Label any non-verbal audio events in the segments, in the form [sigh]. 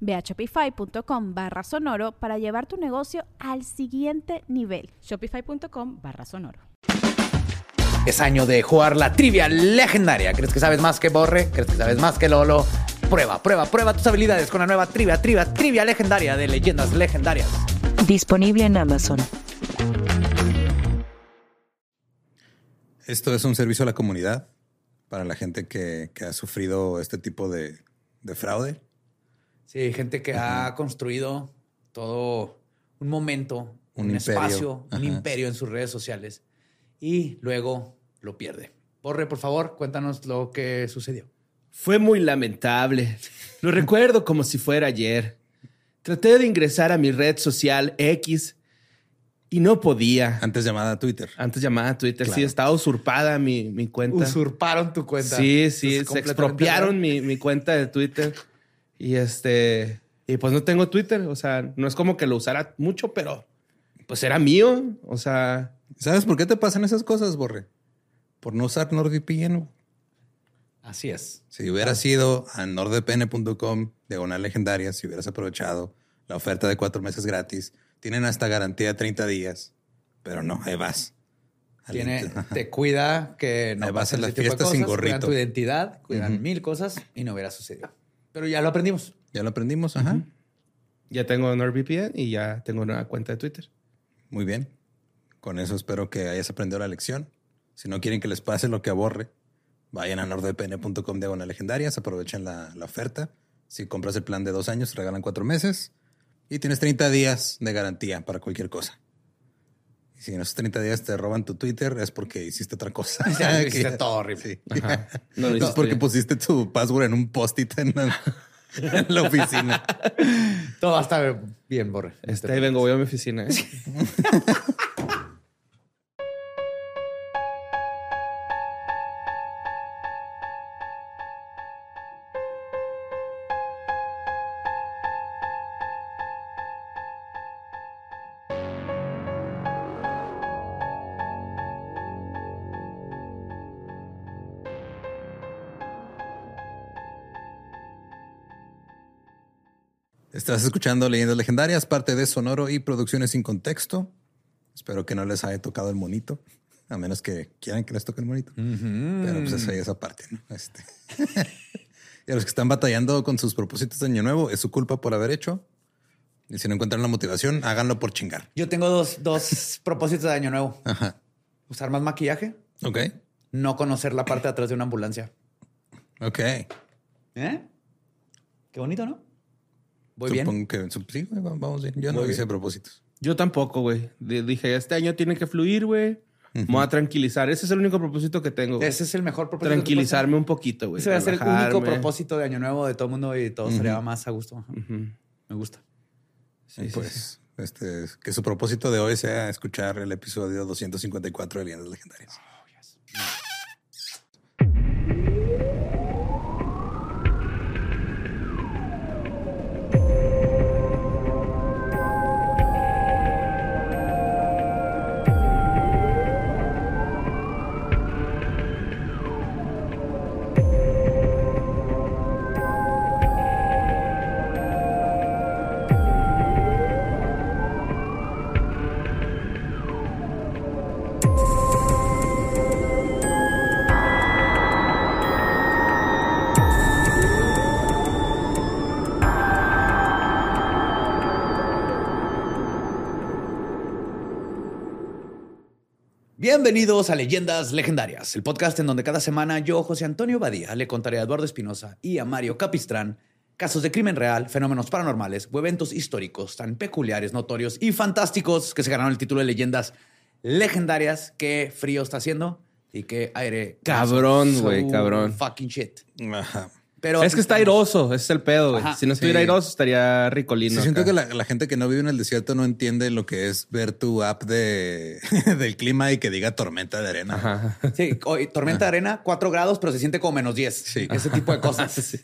Ve a shopify.com barra sonoro para llevar tu negocio al siguiente nivel. Shopify.com barra sonoro. Es año de jugar la trivia legendaria. ¿Crees que sabes más que Borre? ¿Crees que sabes más que Lolo? Prueba, prueba, prueba tus habilidades con la nueva trivia, trivia, trivia legendaria de leyendas legendarias. Disponible en Amazon. Esto es un servicio a la comunidad para la gente que, que ha sufrido este tipo de, de fraude. Sí, gente que ha construido todo un momento, un, espacio, un imperio en sus redes sociales y luego lo pierde. Borre, por favor, cuéntanos lo que sucedió. Fue muy lamentable. Lo recuerdo como si fuera ayer. Traté de ingresar a mi red social X y no podía. Antes llamada Twitter. Antes llamada Twitter. Sí, estaba usurpada mi, mi, cuenta. Usurparon tu cuenta. Sí, sí. Se expropiaron mi, mi, cuenta de Twitter. Y este. Y pues no tengo Twitter. O sea, no es como que lo usara mucho, pero pues era mío. O sea. ¿Sabes por qué te pasan esas cosas, Borre? Por no usar NordVPN. Así es. Si hubieras ido a nordvpn.com, diagonal legendaria, si hubieras aprovechado la oferta de cuatro meses gratis, tienen hasta garantía de 30 días. Pero no, ahí vas. Tiene, te cuida que no vas a la fiesta sin gorrito. tu identidad, cuidan mil cosas y no hubiera sucedido. Pero ya lo aprendimos. Ya lo aprendimos, ajá. Ya tengo NordVPN y ya tengo una cuenta de Twitter. Muy bien. Con eso espero que hayas aprendido la lección. Si no quieren que les pase lo que aborre, vayan a nordvpn.com de legendarias, aprovechen la, la, oferta. Si compras el plan de dos años, te regalan cuatro meses y tienes 30 días de garantía para cualquier cosa. Si en esos 30 días te roban tu Twitter, es porque hiciste otra cosa. [laughs] Ya, hiciste [laughs] todo horrible. Sí. No, es porque pusiste tu password en un post-it en, [laughs] en, la oficina. todo va a estar bien, Borre. Este, ahí vengo, voy a mi oficina. ¿eh? Estás escuchando Leyendas Legendarias, parte de Sonoro y Producciones sin Contexto. Espero que no les haya tocado el monito, a menos que quieran que les toque el monito. Pero pues esa, esa parte, ¿no? Este. [laughs] y a los que están batallando con sus propósitos de año nuevo, es su culpa por haber hecho. Y si no encuentran la motivación, háganlo por chingar. Yo tengo dos, dos [laughs] propósitos de año nuevo. Ajá. Usar más maquillaje. Ok. No conocer la parte de atrás de una ambulancia. Ok. ¿Eh? Qué bonito, ¿no? Voy Supongo bien. que sí, vamos bien. Yo no hice propósitos. Yo tampoco, güey. D- Dije, este año tiene que fluir, güey. Me voy a tranquilizar. Ese es el único propósito que tengo. güey. Ese es el mejor propósito. Tranquilizarme un poquito, güey. Ese va a ser el único propósito de año nuevo de todo el mundo y todo sería más a gusto. Me gusta. Sí, Y sí, pues, este, que su propósito de hoy sea escuchar el episodio 254 de Leyendas Legendarias. Bienvenidos a Leyendas Legendarias, el podcast en donde cada semana yo, José Antonio Badía, le contaré a Eduardo Espinosa y a Mario Capistrán casos de crimen real, fenómenos paranormales o eventos históricos tan peculiares, notorios y fantásticos que se ganaron el título de Leyendas Legendarias. Qué frío está haciendo y qué aire. Cabrón, güey, cabrón. Fucking shit. Ajá. Pero es que está airoso, ese es el pedo, güey. Si no estuviera sí. airoso, estaría ricolino. Sí, siento que la, la gente que no vive en el desierto no entiende lo que es ver tu app de, [laughs] del clima y que diga tormenta de arena. Ajá. Sí, hoy, tormenta de arena, 4 grados, pero se siente como menos 10. Sí. Ese [laughs] tipo de cosas. Sí.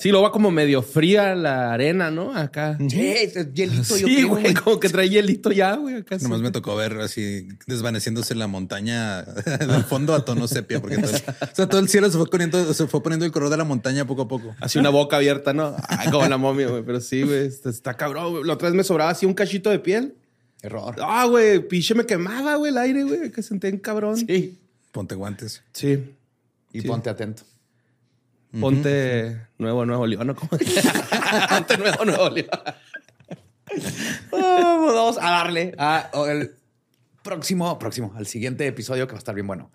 Sí, lo va como medio fría la arena, ¿no? Acá. Sí, es hielito, yo Sí, creo, güey, como que trae hielito ya, güey. Acá. Nomás me tocó ver así desvaneciéndose la montaña [laughs] del fondo a tono sepia, porque todo el, o sea, todo el cielo se fue poniendo, se fue poniendo el color de la montaña poco a poco. Así una boca abierta, ¿no? Ay, como la momia, güey. Pero sí, güey, está, está cabrón, güey. La otra vez me sobraba así un cachito de piel. Error. Ah, güey, pinche me quemaba, güey, el aire, güey. Que senté en cabrón. Sí. Ponte guantes. Sí. Y Sí. ponte atento. Ponte nuevo, nuevo león, ¿no? [laughs] Ponte nuevo, nuevo león. Vamos a darle a el próximo, próximo, al siguiente episodio que va a estar bien bueno.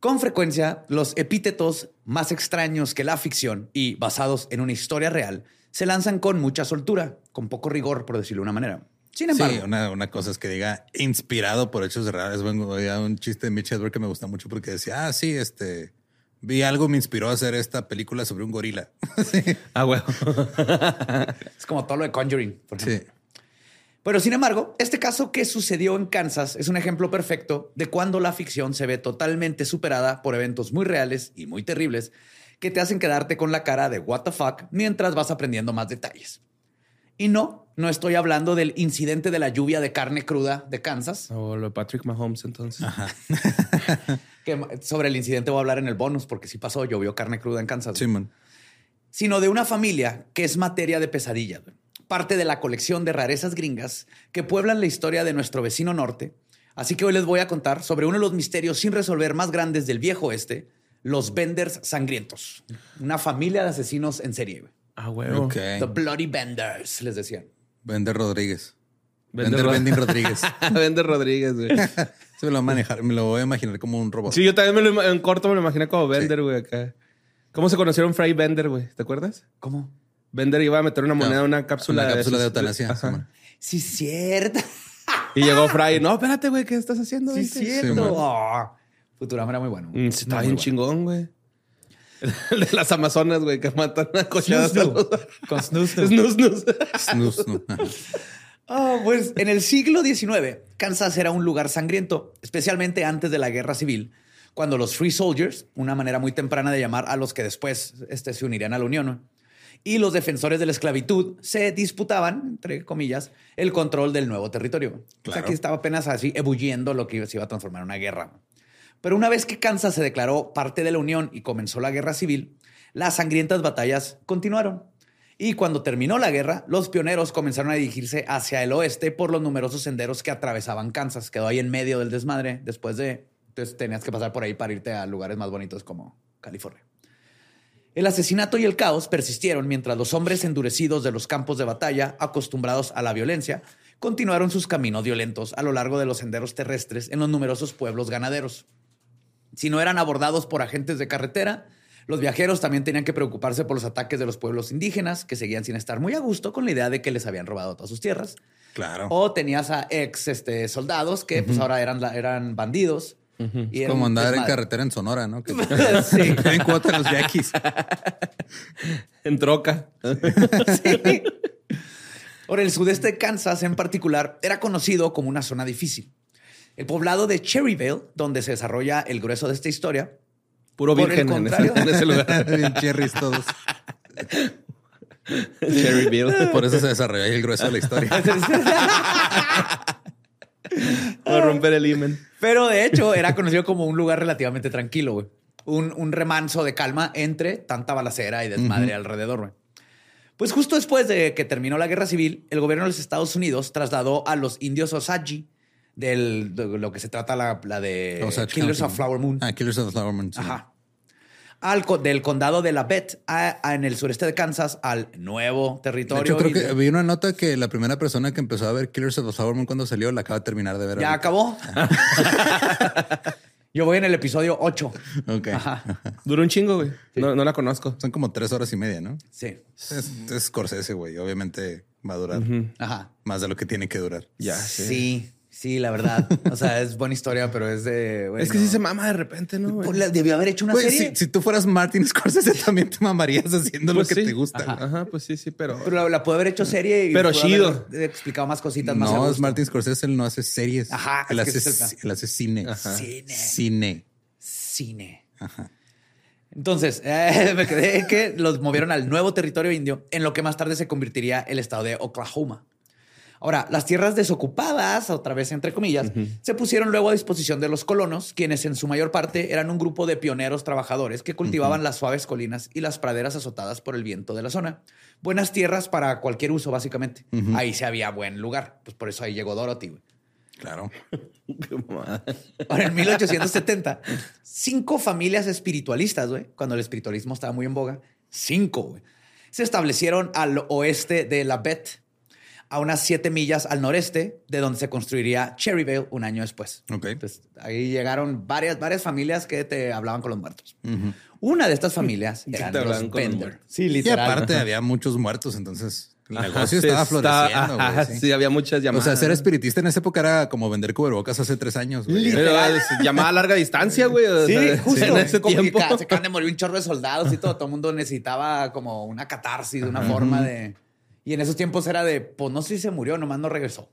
Con frecuencia, los epítetos más extraños que la ficción y basados en una historia real se lanzan con mucha soltura, con poco rigor, por decirlo de una manera. Sin embargo, Sí, una, una cosa es que diga inspirado por hechos reales. Bueno, había un chiste de Mitch Hedberg que me gusta mucho porque decía, ah, sí, este, vi algo, me inspiró a hacer esta película sobre un gorila. [laughs] Ah, güey. [laughs] es como todo lo de Conjuring. por ejemplo. sí. Pero sin embargo, este caso que sucedió en Kansas es un ejemplo perfecto de cuando la ficción se ve totalmente superada por eventos muy reales y muy terribles que te hacen quedarte con la cara de what the fuck mientras vas aprendiendo más detalles. Y no, no estoy hablando del incidente de la lluvia de carne cruda de Kansas, O lo de Patrick Mahomes, entonces. [laughs] que sobre el incidente voy a hablar en el bonus porque sí pasó, llovió carne cruda en Kansas. Simón. sino de una familia que es materia de pesadillas. Parte de la colección de rarezas gringas que pueblan la historia de nuestro vecino norte. Así que hoy les voy a contar sobre uno de los misterios sin resolver más grandes del viejo oeste, los Benders sangrientos. Una familia de asesinos en serie. güey. Ah, güey. Ok. The Bloody Benders, les decían. Vender Rodríguez. Vending Rodríguez. [laughs] Vende Rodríguez, güey. [laughs] Se me lo voy a manejar, me lo voy a imaginar como un robot. Sí, yo también me lo, en corto me lo imaginé como Bender, güey, acá. ¿Cómo se conocieron Fry y Bender, güey? ¿Te acuerdas? ¿Cómo? Bender iba a meter una moneda No, en una cápsula, una cápsula de sus- eutanasia. Ajá. Sí, cierto. Y llegó Fry. [laughs] No, espérate, güey, ¿qué estás haciendo? Sí, cierto. Oh, Futurama era muy bueno. Mm, sí, Está Muy bien bueno. chingón, güey. El [laughs] de las Amazonas, güey, que matan a cochadas. Snoo. [laughs] Con. Snus, snus. Snus. Ajá. Ah, pues en el siglo XIX, Kansas era un lugar sangriento, especialmente antes de la guerra civil, cuando los Free Soldiers, una manera muy temprana de llamar a los que después este, se unirían a la Unión, ¿no? Y los defensores de la esclavitud se disputaban, entre comillas, el control del nuevo territorio. O sea, Claro. que estaba apenas así ebulliendo lo que se iba a transformar en una guerra. Pero una vez que Kansas se declaró parte de la Unión y comenzó la guerra civil, las sangrientas batallas continuaron. Y cuando terminó la guerra, los pioneros comenzaron a dirigirse hacia el oeste por los numerosos senderos que atravesaban Kansas. Quedó ahí en medio del desmadre después de... Entonces tenías que pasar por ahí para irte a lugares más bonitos como California. El asesinato y el caos persistieron mientras los hombres endurecidos de los campos de batalla, acostumbrados a la violencia, continuaron sus caminos violentos a lo largo de los senderos terrestres en los numerosos pueblos ganaderos. Si no eran abordados por agentes de carretera, los viajeros también tenían que preocuparse por los ataques de los pueblos indígenas, que seguían sin estar muy a gusto con la idea de que les habían robado todas sus tierras. Claro. O tenías a ex este, soldados que pues ahora eran, eran bandidos. Y era Como andar en carretera en Sonora, ¿no? Que [laughs] [laughs] Sí. en cuota los yaquis. [laughs] En troca. Sí. Ahora, el sudeste de Kansas en particular era conocido como una zona difícil. El poblado de Cherryvale, donde se desarrolla el grueso de esta historia, Puro Por virgen en ese, contrario. en ese lugar. Bien cherries todos. Cherryville. Por eso se desarrolló ahí el grueso de la historia. Voy a romper el imen. Pero de hecho era conocido como un lugar relativamente tranquilo, güey. Un, un remanso de calma entre tanta balacera y desmadre alrededor, güey. Pues justo después de que terminó la guerra civil, el gobierno de los Estados Unidos trasladó a los indios Osage del, de lo que se trata la, la de Osage Killers County. of Flower Moon. Ah, Killers of Flower Moon. sí. Ajá. Al, del condado de La Bette en el sureste de Kansas al nuevo territorio. Hecho, creo que vi una nota que la primera persona que empezó a ver Killers of the Flower Moon cuando salió la acaba de terminar de ver. ¿Ya acabó? [laughs] Yo voy en el episodio 8. Ok. Duró un chingo, güey. No, la conozco. Son como tres horas y media, ¿no? Sí. Es, es Scorsese, güey. Obviamente va a durar más de lo que tiene que durar. Ya. sí. Sí, la verdad. O sea, es buena historia, pero es de. es que sí se mama de repente, ¿no? Pues debió haber hecho una serie. Si, tú fueras Martin Scorsese, también te mamarías haciendo lo pues que te gusta. Ajá. pues sí, sí, pero. Pero la, puede haber hecho serie y. Pero chido. explicado más cositas más. No, es Martin Scorsese, él no hace series. Ajá. Él, hace, él hace cine. Cine. Cine. Cine. Ajá. Entonces, [laughs] eh, me quedé que los movieron al nuevo territorio indio, en lo que más tarde se convertiría el estado de Oklahoma. Ahora, las tierras desocupadas, otra vez entre comillas, se pusieron luego a disposición de los colonos, quienes en su mayor parte eran un grupo de pioneros trabajadores que cultivaban las suaves colinas y las praderas azotadas por el viento de la zona. Buenas tierras para cualquier uso, básicamente. Ahí se había buen lugar. Pues por eso ahí llegó Dorothy. Claro. [laughs] Ahora, en 1870, cinco familias espiritualistas, güey, cuando el espiritualismo estaba muy en boga, cinco, güey, se establecieron al oeste de la Bet a unas siete millas al noreste de donde se construiría Cherryvale un año después. Ok. Entonces, ahí llegaron varias, varias familias que te hablaban con los muertos. Una de estas familias eran los Bender. Sí, literal. Y aparte había muchos muertos, entonces el negocio estaba floreciendo. sí. había muchas llamadas. O sea, ser espiritista en esa época era como vender cubrebocas hace tres años. llamada a larga distancia, güey. sí, justo. En ese tiempo. se acaban de morir un chorro de soldados y todo. Todo el mundo necesitaba como una catarsis, una forma de y en esos tiempos era de, pues no sé si se murió, nomás no regresó.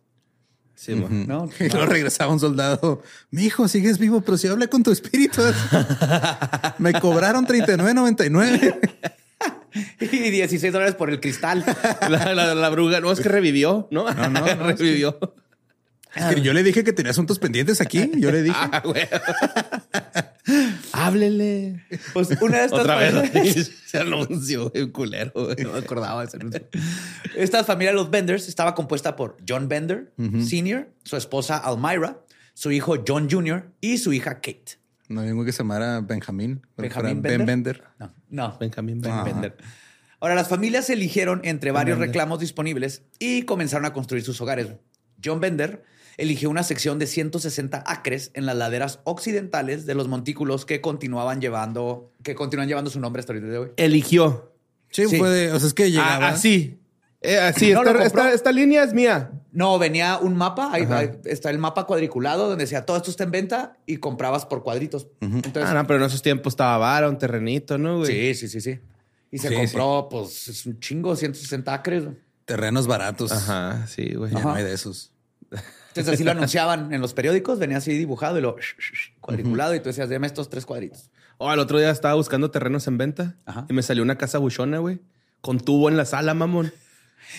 Sí, ¿no? [laughs] Y luego regresaba un soldado. Mi hijo, sigues vivo, pero si habla con tu espíritu. [laughs] Me cobraron 39.99. y 16 [laughs] dólares por el cristal. La, la, bruja, no, es que revivió, ¿no? No, no, revivió. Es que yo le dije que tenía asuntos pendientes aquí. Yo le dije. Ah, Háblele. Pues una de estas Otra vez [laughs] se anunció el culero. No me acordaba de ese anuncio. Esta familia, los Benders, estaba compuesta por John Bender, Sr., su esposa Almira, su hijo John Jr. y su hija Kate. No hay que se llamara Benjamín. Benjamín Ben Bender. No, no. Benjamín ben Bender. Ahora, las familias eligieron entre varios reclamos disponibles y comenzaron a construir sus hogares. John Bender eligió una sección de 160 acres en las laderas occidentales de los montículos que continuaban llevando, que continúan llevando su nombre hasta el día de hoy. Eligió. Sí, fue o sea, es que llegaba. así. Eh, así, esta, línea es mía. No, venía un mapa, ahí, está el mapa cuadriculado donde decía todo esto está en venta y comprabas por cuadritos. ah, no, pero en esos tiempos estaba vara, un terrenito, ¿no? Güey? Sí, sí, sí, sí. Y se compró, pues, es un chingo, 160 acres. Terrenos baratos. Ajá, sí, güey. Ya no hay de esos. Entonces así lo [laughs] anunciaban en los periódicos, venía así dibujado y lo cuadriculado y tú decías, dame estos tres cuadritos. Oh, el otro día estaba buscando terrenos en venta y me salió una casa buchona, güey, con tubo en la sala, mamón. [laughs]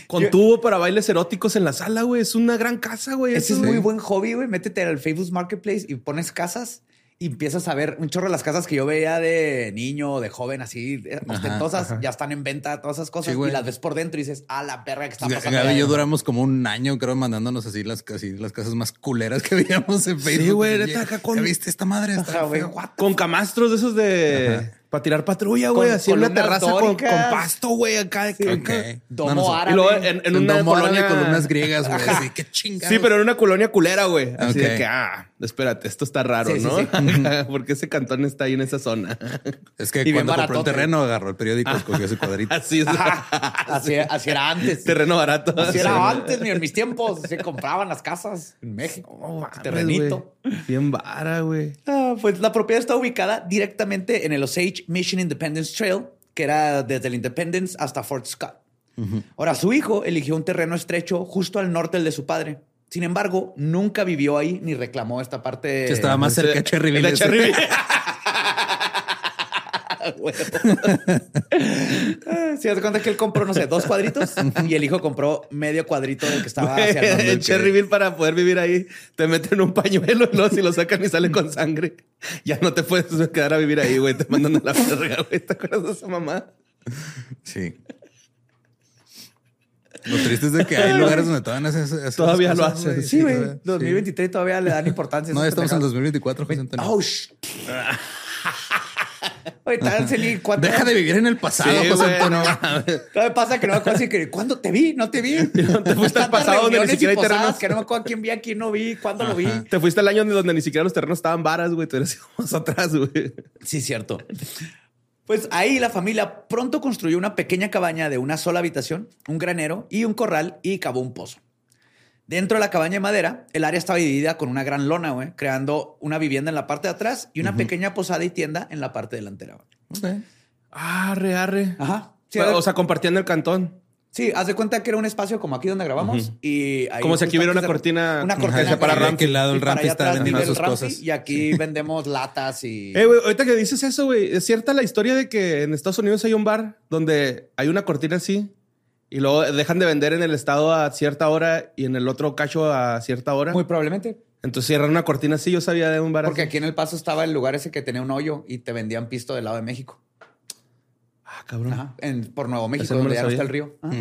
Con tubo para bailes eróticos en la sala, güey. Es una gran casa, güey. Ese es muy buen hobby, güey. Métete al Facebook Marketplace y pones casas y empiezas a ver un chorro de las casas que yo veía de niño, de joven, así ostentosas, ya están en venta, todas esas cosas, y las ves por dentro y dices, a la perra que está pasando. Gaby y yo duramos como un año, creo, mandándonos así las, las casas más culeras que [laughs] veíamos en Facebook. Sí, güey, acá con. ¿Viste esta madre? con camastros de esos de. Para tirar patrulla, güey. Así en una terraza con, pasto, güey. Acá. Sí, Domo árabe. Y en, en una colonia... columnas griegas, güey. Así, qué chingada. Sí, pero en una colonia culera, güey. Así de que, ah, espérate, esto está raro, ¿no? [laughs] Porque ese cantón está ahí en esa zona. Es que cuando compró el terreno, agarró el periódico, escogió ese cuadrito. [laughs] Así es. [laughs] así, así, era antes. Terreno barato. Así era antes, ni en mis tiempos. Se compraban las casas en México. Oh, terrenito. Bien vara, güey. Ah, pues la propiedad está ubicada directamente en el Osage Mission Independence Trail, que era desde el Independence hasta Fort Scott. Ahora, su hijo eligió un terreno estrecho justo al norte del de su padre. Sin embargo, nunca vivió ahí ni reclamó esta parte. Que estaba más cerca de Cherryville. Si das cuenta que él compró, no sé, dos cuadritos y el hijo compró medio cuadrito del que estaba hacia el Cherryville para poder vivir ahí, te meten un pañuelo, ¿no? Si lo sacan y sale con sangre, ya no te puedes quedar a vivir ahí, güey. Te mandan a la verga, güey. ¿Te acuerdas de esa mamá? Sí. Lo triste es de que hay [laughs] lugares donde todavía hacen Todavía lo hacen. Sí, güey. 2023 todavía le dan importancia. No, estamos en 2024, José Antonio. Oh, ni cuánto. Deja de vivir en el pasado, Sí, José Antonio. no mames. ¿Qué me pasa que no me acuerdo así que cuándo te vi? No te vi. [laughs] Te fuiste al pasado donde ni siquiera hay terrenos. Que no me acuerdo quién vi aquí, no vi, cuándo lo vi. Te fuiste al año donde ni siquiera los terrenos estaban varas, güey. Te ido [laughs] más atrás, güey. Sí, cierto. Pues ahí la familia pronto construyó una pequeña cabaña de una sola habitación, un granero y un corral y cavó un pozo. Dentro de la cabaña de madera, el área estaba dividida con una gran lona, güey, creando una vivienda en la parte de atrás y una pequeña posada y tienda en la parte delantera. güey. Arre, arre. Ajá. Sí, Pero, haz- o sea, compartiendo el cantón. Sí, haz de cuenta que era un espacio como aquí donde grabamos y ahí Como si aquí hubiera una de- cortina una que cortina separa que- Ramsey. aquel lado el para allá está vendiendo sus Ramsey cosas. Y aquí vendemos latas y Eh, güey, ahorita que dices eso, güey, ¿es cierta la historia de que en Estados Unidos hay un bar donde hay una cortina así y luego dejan de vender en el estado a cierta hora y en el otro cacho a cierta hora? muy probablemente. Entonces cierran una cortina así. Yo sabía de un bar Porque así. aquí en El Paso estaba el lugar ese que tenía un hoyo y te vendían pisto del lado de México. Ah, cabrón. Ajá. En- por Nuevo México, donde ya no está el río. Ajá.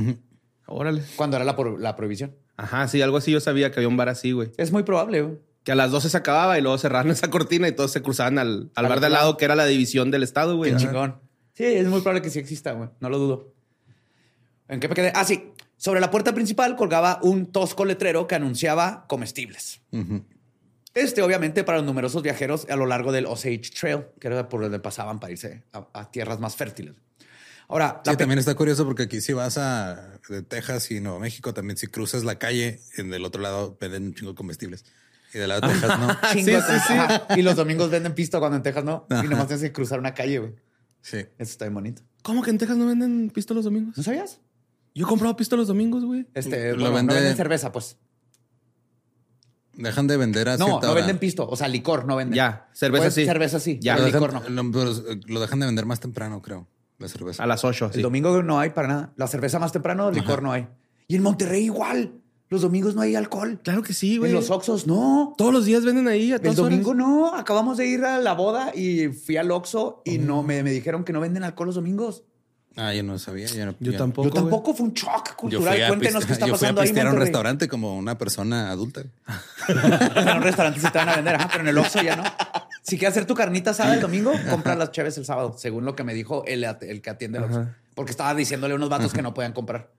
Órale. Cuando era la, por- la prohibición. Ajá, sí, algo así yo sabía que había un bar así, güey. Es muy probable, güey. Que a las 12 se acababa y luego cerraron [laughs] esa cortina y todos se cruzaban al, al Al bar de al lado. que era la división del estado, güey. Qué chingón. Sí, es muy probable que sí exista, güey. No lo dudo. ¿En qué me quedé? Ah, sí. Sobre la puerta principal colgaba un tosco letrero que anunciaba comestibles. Este, obviamente, para los numerosos viajeros a lo largo del Osage Trail, que era por donde pasaban para irse a, a tierras más fértiles. Ahora, Sí, la también está curioso porque aquí si vas a de Texas y Nuevo México, también si cruzas la calle, en el otro lado venden un chingo de comestibles. Y del lado de Texas no. chingo [laughs] Sí, de- sí, sí. Ajá. Y los domingos venden pisto cuando en Texas no. Y nomás tienes que cruzar una calle, güey. Sí. Eso está bien bonito. ¿Cómo que en Texas no venden pisto los domingos? ¿No sabías? Yo he comprado pisto los domingos, güey. Este, Lo bueno, no vende- venden cerveza, pues. Dejan de vender a No, cierta no hora. venden pisto. O sea, licor no venden. Ya, cerveza Pues, sí. Cerveza sí. Ya. Licor no. lo, pero, eh, lo dejan de vender más temprano, creo, la cerveza. A las 8, El sí. domingo no hay para nada. La cerveza más temprano, licor no hay. Y en Monterrey igual. Los domingos no hay alcohol. Claro que sí, güey. En los Oxos no. Todos los días venden ahí a El domingo horas. no. Acabamos de ir a la boda y fui al Oxxo y no me, me dijeron que no venden alcohol los domingos. Ah, yo no sabía. Yo, no- Yo yo- tampoco. Yo tampoco fue un shock cultural. fui a, Cuéntenos qué está [laughs] yo fui a pasando ahí a un restaurante como una persona adulta. [laughs] en un restaurante sí te van a vender, ajá, pero en el Oxxo ya no. Si quieres hacer tu carnita asada el domingo, compra las chaves el sábado, según lo que me dijo el, el que atiende el. Ajá. Porque estaba diciéndole a unos vatos que no podían comprar.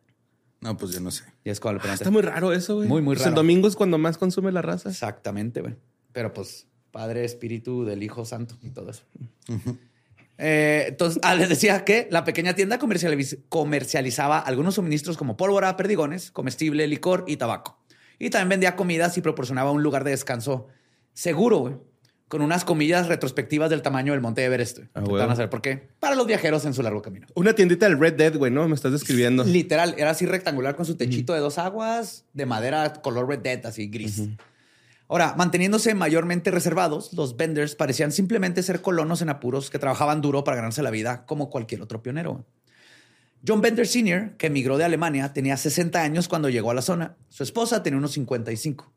No, pues yo no sé. Y es cuando le Ah. Está muy raro eso, güey. Muy, muy Pues El raro. domingo es cuando más consume la raza. Exactamente, güey. Pero pues, Padre, Espíritu del Hijo Santo y todo eso. Eh, entonces, ah, les decía que la pequeña tienda comercializ- comercializaba algunos suministros como pólvora, perdigones, comestible, licor y tabaco. Y también vendía comidas y proporcionaba un lugar de descanso seguro, güey. Con unas comillas retrospectivas del tamaño del monte Everest. Ah, huevo. van a saber por qué. Para los viajeros en su largo camino. Una tiendita del Red Dead, güey, ¿no? Me estás describiendo. Literal, era así rectangular con su techito de dos aguas, de madera color red dead, así gris. Ahora, manteniéndose mayormente reservados, los vendors parecían simplemente ser colonos en apuros que trabajaban duro para ganarse la vida como cualquier otro pionero. John Bender Sr., que emigró de Alemania, tenía 60 años cuando llegó a la zona. Su esposa tenía unos 55.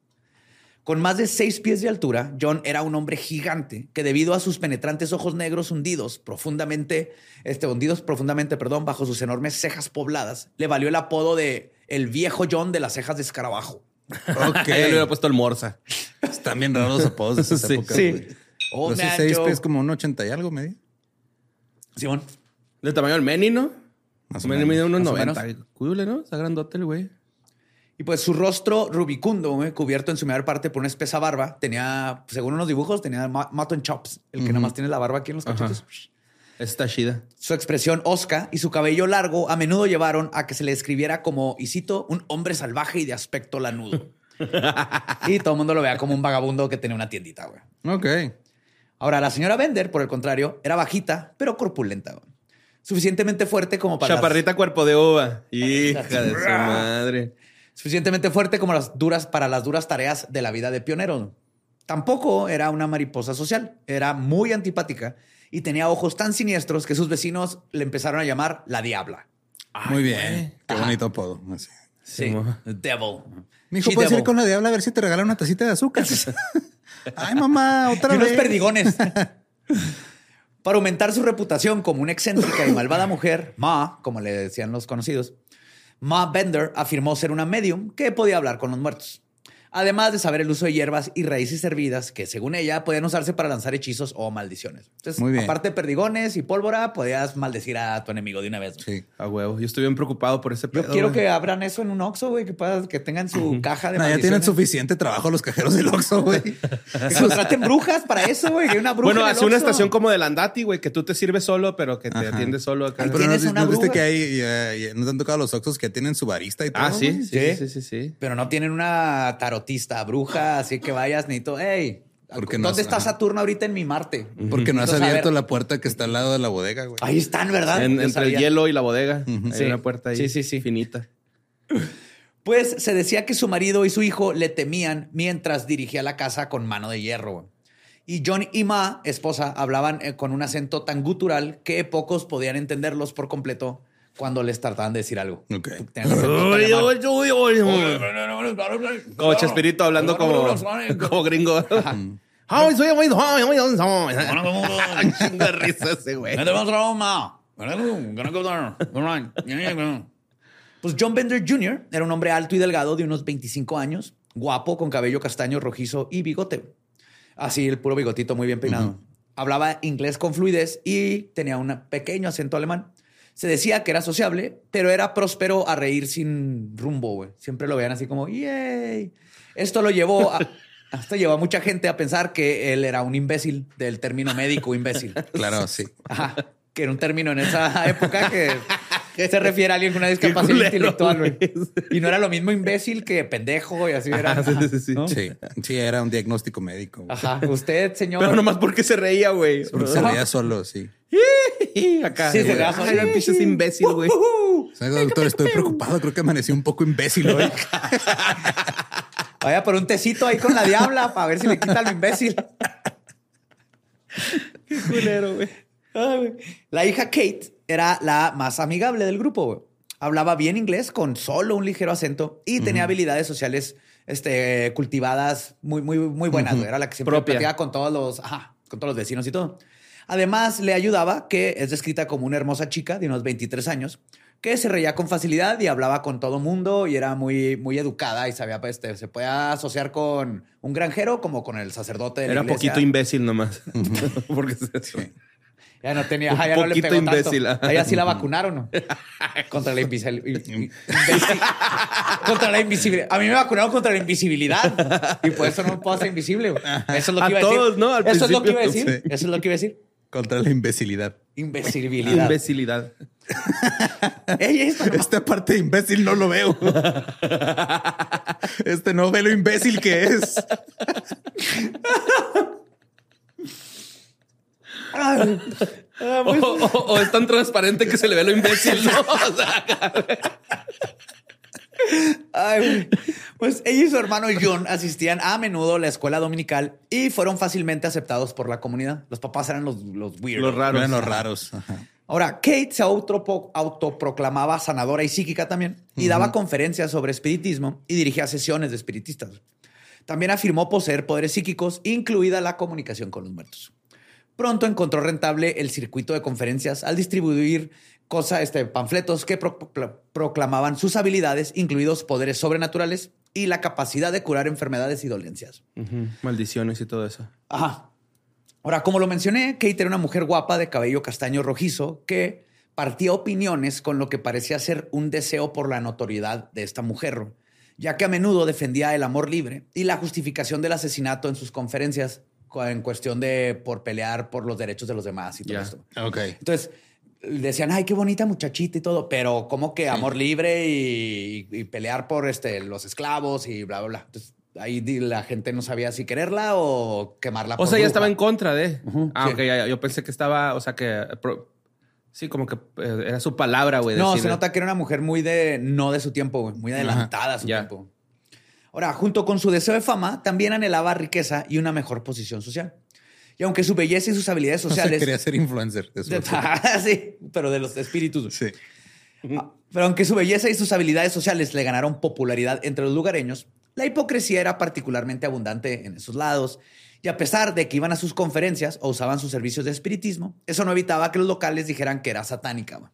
Con más de seis pies de altura, John era un hombre gigante que debido a sus penetrantes ojos negros hundidos profundamente, este, hundidos profundamente, perdón, bajo sus enormes cejas pobladas, le valió el apodo de el viejo John de las cejas de escarabajo. [laughs] Ok. Yo le hubiera puesto el Morsa. Están bien raros los apodos de esa Sí. época. Sí. güey. Oh, seis pies como un 80 y algo, medio. Simón. Del tamaño del Manny, ¿no? Más o menos. mide unos más o 90. Cúbele, ¿no? Está grandote el güey. Y pues su rostro rubicundo, güey, cubierto en su mayor parte por una espesa barba, tenía, según unos dibujos, tenía mutton chops, el que nada más tiene la barba aquí en los cachetes. Está chida. Su expresión osca y su cabello largo a menudo llevaron a que se le describiera como, y cito, un hombre salvaje y de aspecto lanudo. [laughs] y todo el mundo lo vea como un vagabundo que tenía una tiendita, güey. Ok. Ahora, la señora Bender, por el contrario, era bajita, pero corpulenta, güey. Suficientemente fuerte como para... las- Chaparrita cuerpo de uva. Hija de su madre. Suficientemente fuerte como las duras para las duras tareas de la vida de pionero. Tampoco era una mariposa social, era muy antipática y tenía ojos tan siniestros que sus vecinos le empezaron a llamar la diabla. Muy bien. Qué bonito apodo. Así. Sí, devil. Mijo, She ¿puedes ir con la diabla a ver si te regala una tacita de azúcar? [laughs] Ay, mamá, otra [laughs] y unos vez. perdigones. [laughs] Para aumentar su reputación como una excéntrica y malvada mujer, Ma, como le decían los conocidos, Ma Bender afirmó ser una medium que podía hablar con los muertos. Además de saber el uso de hierbas y raíces hervidas que, según ella, podían usarse para lanzar hechizos o maldiciones. Entonces, Muy bien. aparte de perdigones y pólvora, podías maldecir a tu enemigo de una vez. Sí. A huevo. Yo estoy bien preocupado por ese Yo pedo. quiero güey. que abran eso en un Oxxo, güey, que, puedas- que tengan su caja de No, ya tienen suficiente trabajo los cajeros del Oxxo, güey. Que contraten brujas para eso, güey. que una bruja Bueno, hace una estación como de Landati, güey, que tú te sirves solo, pero que te Ajá. atiende solo acá. Ahí Pero no, ¿Tienes una ¿no viste que hay, ya- ya- no te han tocado los Oxxos que tienen su barista y todo. Ah, sí, sí, Sí. sí, sí, sí. Pero no tienen una tarotista, bruja, así que vayas, necesito, hey, Porque no ¿dónde es- está. Saturno ahorita en mi Marte? Porque no has Necesito abierto saber. la puerta que está al lado de la bodega, güey. Ahí están, ¿verdad? En- entre sabía. el hielo y la bodega. Hay Sí. una puerta ahí. Sí, sí, sí. Finita. Pues se decía que su marido y su hijo le temían mientras dirigía la casa con mano de hierro. güey. Y John y Ma, esposa, hablaban eh, con un acento tan gutural que pocos podían entenderlos por completo cuando les trataban de decir algo. Ok. Como Chespirito hablando como, como [laughs] gringo. Ay, soy muy- ay, ay, ay, [laughs] ay. Un chingo de risa ese güey. Pues John Bender Jr. era un hombre alto y delgado de unos 25 años, guapo, con cabello castaño rojizo y bigote. Así, el puro bigotito muy bien peinado. Hablaba inglés con fluidez y tenía un pequeño acento alemán. Se decía que era sociable, pero era próspero a reír sin rumbo, güey. Siempre lo veían así como, ¡yay! Esto lo llevó a... [laughs] Esto llevó a mucha gente a pensar que él era un imbécil, del término médico imbécil. Claro, sí. Ajá, que era un término en esa época que [laughs] se refiere a alguien con una discapacidad intelectual, güey. Y no era lo mismo imbécil que pendejo y así era. Ajá, sí, sí, sí. ¿no? Sí, sí, era un diagnóstico médico. güey. Ajá, usted, señor. Pero nomás porque se reía, güey. Porque se veía solo, sí. [laughs] Acá. Sí, se Ay, solo. era pinches imbécil, güey. Uh, ¿Sabes, doctor? Estoy preocupado. Creo que amanecí un poco imbécil hoy. [laughs] Vaya por un tecito ahí con la diabla para ver si le quita lo imbécil. Qué culero, güey. La hija Kate era la más amigable del grupo. Hablaba bien inglés con solo un ligero acento y tenía habilidades sociales este, cultivadas muy, muy, muy buenas. Era la que siempre Propia. platicaba con todos los, ajá, con todos los vecinos y todo. Además, le ayudaba que es descrita como una hermosa chica de unos 23 años que se reía con facilidad y hablaba con todo mundo y era muy, muy educada y sabía, pues, este, se podía asociar con un granjero como con el sacerdote de la Era iglesia. poquito imbécil nomás. [laughs] Porque se- Ya no tenía, Un ajá, ya no le pegó imbécil, tanto. ella sí la vacunaron, ¿no? [laughs] contra la invisibil- invisi- contra la invisibilidad. A mí me vacunaron contra la invisibilidad y por eso no puedo ser invisible. güey. Eso es lo que A iba a todos, decir. ¿no? Al eso es lo que iba a decir. Eso es lo que iba a decir. Contra la imbecilidad. Invisibilidad. Imbecilidad. [laughs] Ey, esto no- Esta parte de imbécil no lo veo. Este no ve lo imbécil que es. Ah, O, pues, o- o es tan transparente que se le ve lo imbécil, ¿no? [laughs] O sea, ay, güey. Pues ella y su hermano John asistían a menudo a la escuela dominical y fueron fácilmente aceptados por la comunidad. Los papás eran los, los weirdos. los raros. Eran los raros. Ajá. Ahora, Kate se autoproclamaba sanadora y psíquica también y daba conferencias sobre espiritismo y dirigía sesiones de espiritistas. También afirmó poseer poderes psíquicos, incluida la comunicación con los muertos. Pronto encontró rentable el circuito de conferencias al distribuir cosas, este, panfletos que pro- pro- proclamaban sus habilidades, incluidos poderes sobrenaturales y la capacidad de curar enfermedades y dolencias. Maldiciones y todo eso. Ajá. Ahora, como lo mencioné, Kate era una mujer guapa de cabello castaño rojizo que partía opiniones con lo que parecía ser un deseo por la notoriedad de esta mujer, ya que a menudo defendía el amor libre y la justificación del asesinato en sus conferencias en cuestión de por pelear por los derechos de los demás y todo Ya. esto. Ok. Entonces, decían, ay, qué bonita muchachita y todo, pero como que amor libre y, y pelear por este, los esclavos y bla, bla, bla. Entonces, ahí la gente no sabía si quererla o quemarla. O por sea, ya bruja. estaba en contra de. Ujú, ah, sí. ok, ya, ya. Yo pensé que estaba, o sea, que. pro- sí, como que eh, era su palabra, güey. No, decirle. se nota que era una mujer muy de, no de su tiempo, güey, muy adelantada a su Ya. tiempo. Ahora, junto con su deseo de fama, también anhelaba riqueza y una mejor posición social. Y aunque su belleza y sus habilidades [laughs] sociales... quería ser influencer. de su- [laughs] sí, pero de los espíritus. Sí. Ah, Pero aunque su belleza y sus habilidades sociales le ganaron popularidad entre los lugareños, la hipocresía era particularmente abundante en esos lados. Y a pesar de que iban a sus conferencias o usaban sus servicios de espiritismo, eso no evitaba que los locales dijeran que era satánica.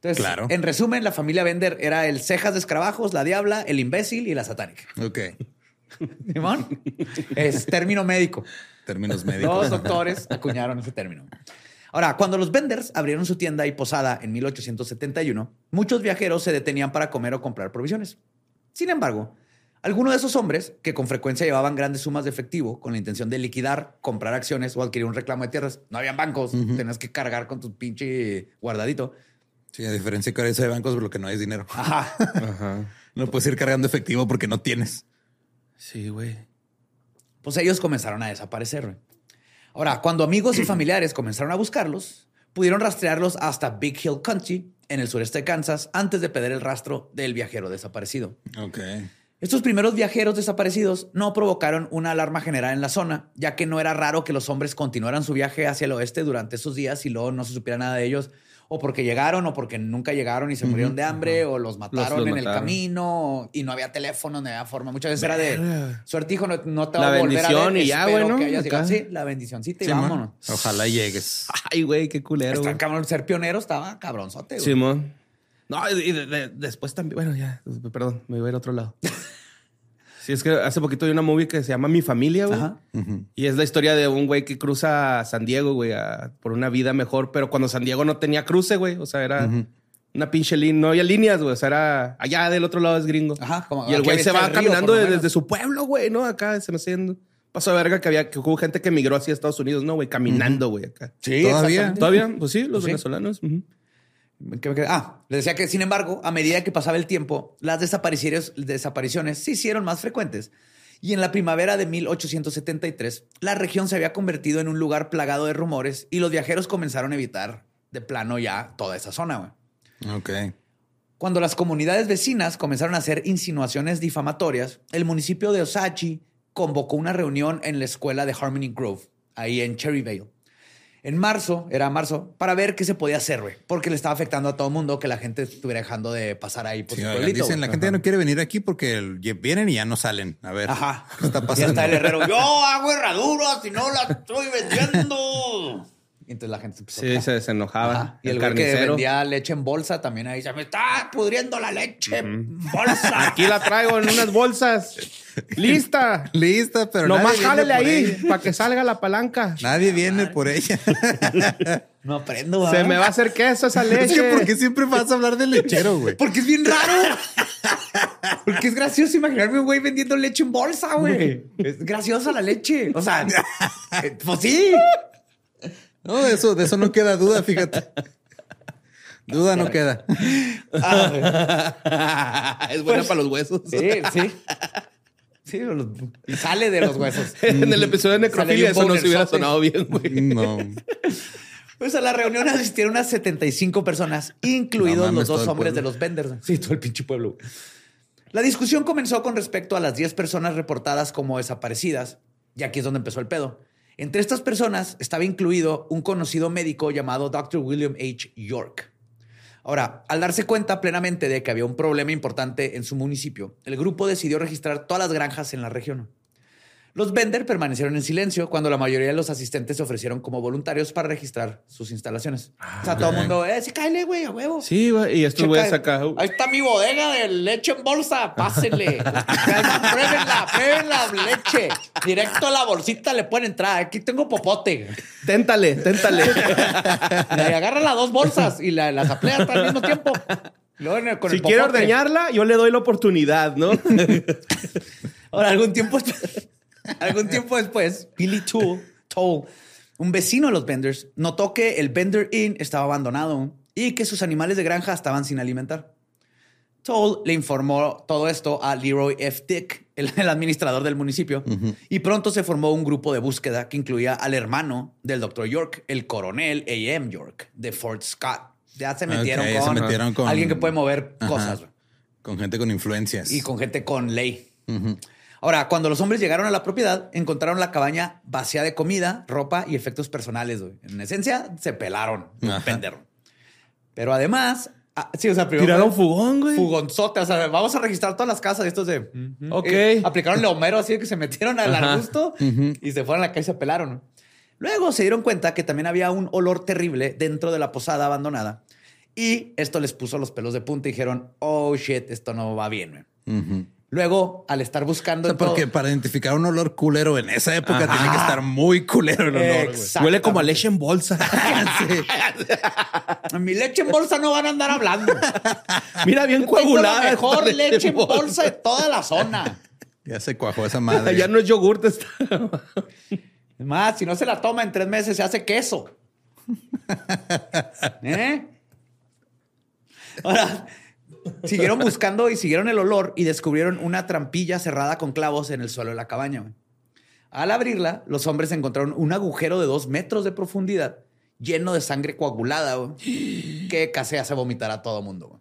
Entonces, Claro. en resumen, la familia Bender era el cejas de escarabajos, la diabla, el imbécil y la satánica. Ok. Simón. Es término médico. Términos médicos. Dos doctores acuñaron ese término. Ahora, cuando los venders abrieron su tienda y posada en 1871, muchos viajeros se detenían para comer o comprar provisiones. Sin embargo, algunos de esos hombres, que con frecuencia llevaban grandes sumas de efectivo con la intención de liquidar, comprar acciones o adquirir un reclamo de tierras, no habían bancos, tenías que cargar con tu pinche guardadito. Sí, a diferencia de que ahora hay bancos, por lo que no hay dinero. Ajá. Ajá. No puedes ir cargando efectivo porque no tienes. Sí, güey. Pues ellos comenzaron a desaparecer. güey. Ahora, cuando amigos y familiares comenzaron a buscarlos, pudieron rastrearlos hasta Big Hill Country, en el sureste de Kansas, antes de perder el rastro del viajero desaparecido. Ok. Estos primeros viajeros desaparecidos no provocaron una alarma general en la zona, ya que no era raro que los hombres continuaran su viaje hacia el oeste durante esos días y luego no se supiera nada de ellos, o porque llegaron, o porque nunca llegaron y se murieron de hambre, o los mataron los en el camino y no había teléfono, no había forma. Muchas veces era de suerte, hijo, no, no te La va a volver a ver. y ya, espero güey, ¿no? que hayas llegado". Acá. Sí, la bendicioncita y Sí, vámonos. man. Ojalá llegues. [laughs] Ay, güey, qué culero. Está cabrón, ser pionero estaba cabronzote. güey. Simón. No, y de- de- después también. Bueno, ya, perdón, me voy a ir a otro lado. [laughs] Sí, es que hace poquito vi una movie que se llama Mi Familia, güey. Ajá. Y es la historia de un güey que cruza a San Diego, güey, a- por una vida mejor, pero cuando San Diego no tenía cruce, güey. O sea, era una pinche línea, no había líneas, güey. O sea, era allá del otro lado es gringo. Ajá, como y el güey se va río, caminando desde su pueblo, güey, ¿no? Acá se me yendo. Pasó de verga que había que hubo gente que migró hacia Estados Unidos, ¿no, güey? Caminando, güey, acá. Sí, Todavía. ¿Todavía? Pues sí, los Pues sí. venezolanos. ujú. ¿Qué me quedé? Ah, le decía que, sin embargo, a medida que pasaba el tiempo, las desapariciones, desapariciones se hicieron más frecuentes. Y en la primavera de 1873, la región se había convertido en un lugar plagado de rumores y los viajeros comenzaron a evitar de plano ya toda esa zona. Ok. Cuando las comunidades vecinas comenzaron a hacer insinuaciones difamatorias, el municipio de Osachi convocó una reunión en la escuela de Harmony Grove, ahí en Cherryvale. En marzo, era marzo, para ver qué se podía hacer, güey. Porque le estaba afectando a todo el mundo que la gente estuviera dejando de pasar ahí por Sí, su oigan, pueblito. dicen, la gente ya no quiere venir aquí porque vienen y ya no salen. A ver. Ajá. ¿Qué está Y pasando? está el herrero. Yo hago herraduras y no las estoy vendiendo. Y entonces la gente se empezó Sí, a- se, se enojaba. Ajá. Y el, el, güey que carnicero. vendía leche en bolsa también ahí se me está pudriendo la leche en bolsa. Aquí la traigo en unas bolsas. ¡Lista! Lista, pero Nomás jálele ahí ella. para que salga la palanca. Nadie viene por ella. [laughs] No aprendo, Se ¿verdad? me va a hacer queso esa es leche. que ¿por qué siempre vas a hablar del lechero, güey? Porque es bien raro. Porque es gracioso imaginarme un güey vendiendo leche en bolsa, güey. Es graciosa la leche. O sea, eh, pues sí. No, de eso, de eso no queda duda, fíjate. Duda no queda. [laughs] es buena para los huesos. Sí, sí. Sí, los- y sale de los huesos. [laughs] en el episodio de necrofilia eso no se hubiera sonado bien, güey. No. Pues a la reunión asistieron unas 75 personas, incluidos No mames, los dos hombres de los vendors. Sí, todo el pinche pueblo. La discusión comenzó con respecto a las 10 personas reportadas como desaparecidas, y aquí es donde empezó el pedo. Entre estas personas estaba incluido un conocido médico llamado Dr. William H. York. Ahora, al darse cuenta plenamente de que había un problema importante en su municipio, el grupo decidió registrar todas las granjas en la región. Los Bender permanecieron en silencio cuando la mayoría de los asistentes se ofrecieron como voluntarios para registrar sus instalaciones. o sea, todo el mundo, eh, sí, cáele, güey, a huevo. Sí, güey. Y estos güeyes acá. Ahí está mi bodega de leche en bolsa. Pásenle. [laughs] pruébenla, prueben la leche. Directo a la bolsita le pueden entrar. Aquí tengo popote. Téntale, téntale. [laughs] Y agarra las dos bolsas y la- las aplea al mismo tiempo. Luego con si quiere ordeñarla, yo le doy la oportunidad, ¿no? [laughs] Ahora, algún tiempo, [laughs] algún tiempo después, Billy Toole, Toll, un vecino de los Benders, notó que el Bender Inn estaba abandonado y que sus animales de granja estaban sin alimentar. Toll le informó todo esto a Leroy F. Dick, el, [laughs] el administrador del municipio, y pronto se formó un grupo de búsqueda que incluía al hermano del Dr. York, el coronel A.M. York, de Fort Scott. Ya se metieron, se con, metieron con- alguien que puede mover Ajá. cosas. Con gente con influencias. y con gente con ley. Ahora, cuando los hombres llegaron a la propiedad, encontraron la cabaña vacía de comida, ropa y efectos personales. En esencia, se pelaron, penderon. Pero además, ah, sí, o sea, primero Tiraron fugón, güey. fugonzote. O sea, vamos a registrar todas las casas de estos de. Ok. Eh, aplicaron el Homero así que se metieron al Ajá. arbusto y se fueron a la calle y se pelaron. Luego se dieron cuenta que también había un olor terrible dentro de la posada abandonada. Y esto les puso los pelos de punta y dijeron, oh shit, esto no va bien. güey". Ujú. Luego, al estar buscando. porque para identificar un olor culero en esa época tiene que estar muy culero el olor. Huele como a leche en bolsa. [laughs] [laughs] Mi leche en bolsa no van a andar hablando. [laughs] Mira, bien coagulada. La mejor leche en bolsa de toda la zona. Ya se cuajó esa madre. ya no es yogurt. Está... Más, si no se la toma en tres meses, se hace queso. ¿Eh? Ahora, siguieron buscando y siguieron el olor y descubrieron una trampilla cerrada con clavos en el suelo de la cabaña. Al abrirla, los hombres encontraron un agujero de dos metros de profundidad lleno de sangre coagulada que casi hace vomitar a todo mundo.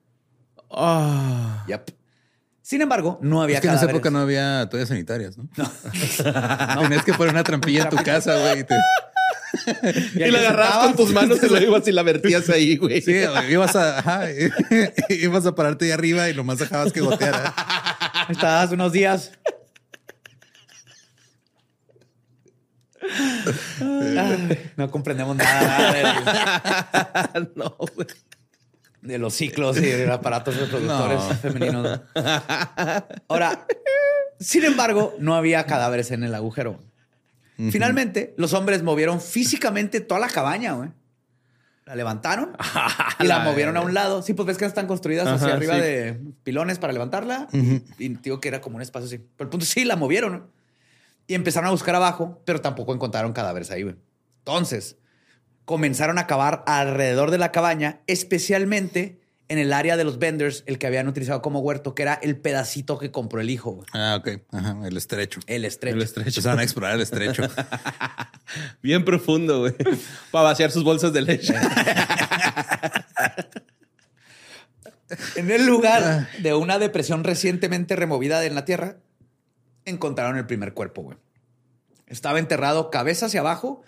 Ah. Sin embargo, no había es que en esa época no había toallas sanitarias, ¿no? no. [laughs] Tenías que poner una trampilla en tu casa, güey. Y, la agarrabas con tus manos y la ibas y la vertías ahí, güey. Sí, ibas a, ajá, [laughs] ibas a pararte ahí arriba y nomás dejabas que goteara. Estabas unos días. [laughs] no comprendemos nada. De, no, güey. De los ciclos y de aparatos reproductores femeninos. [laughs] Ahora, sin embargo, no había cadáveres en el agujero. Finalmente, los hombres movieron físicamente toda la cabaña, güey. La levantaron [laughs] y la, movieron a un lado. Sí, pues ves que están construidas hacia arriba de pilones para levantarla. Y digo que era como un espacio así. Pero el punto sí, la movieron. Y empezaron a buscar abajo, pero tampoco encontraron cadáveres ahí, güey. Entonces, comenzaron a cavar alrededor de la cabaña, especialmente en el área de los vendors, el que habían utilizado como huerto, que era el pedacito que compró el hijo. Ah, ok. Ajá, el estrecho. El estrecho. El estrecho. Empezaron a explorar el estrecho. [laughs] Bien profundo, güey. Para vaciar sus bolsas de leche. [laughs] en el lugar de una depresión recientemente removida en la tierra, encontraron el primer cuerpo, güey. Estaba enterrado cabeza hacia abajo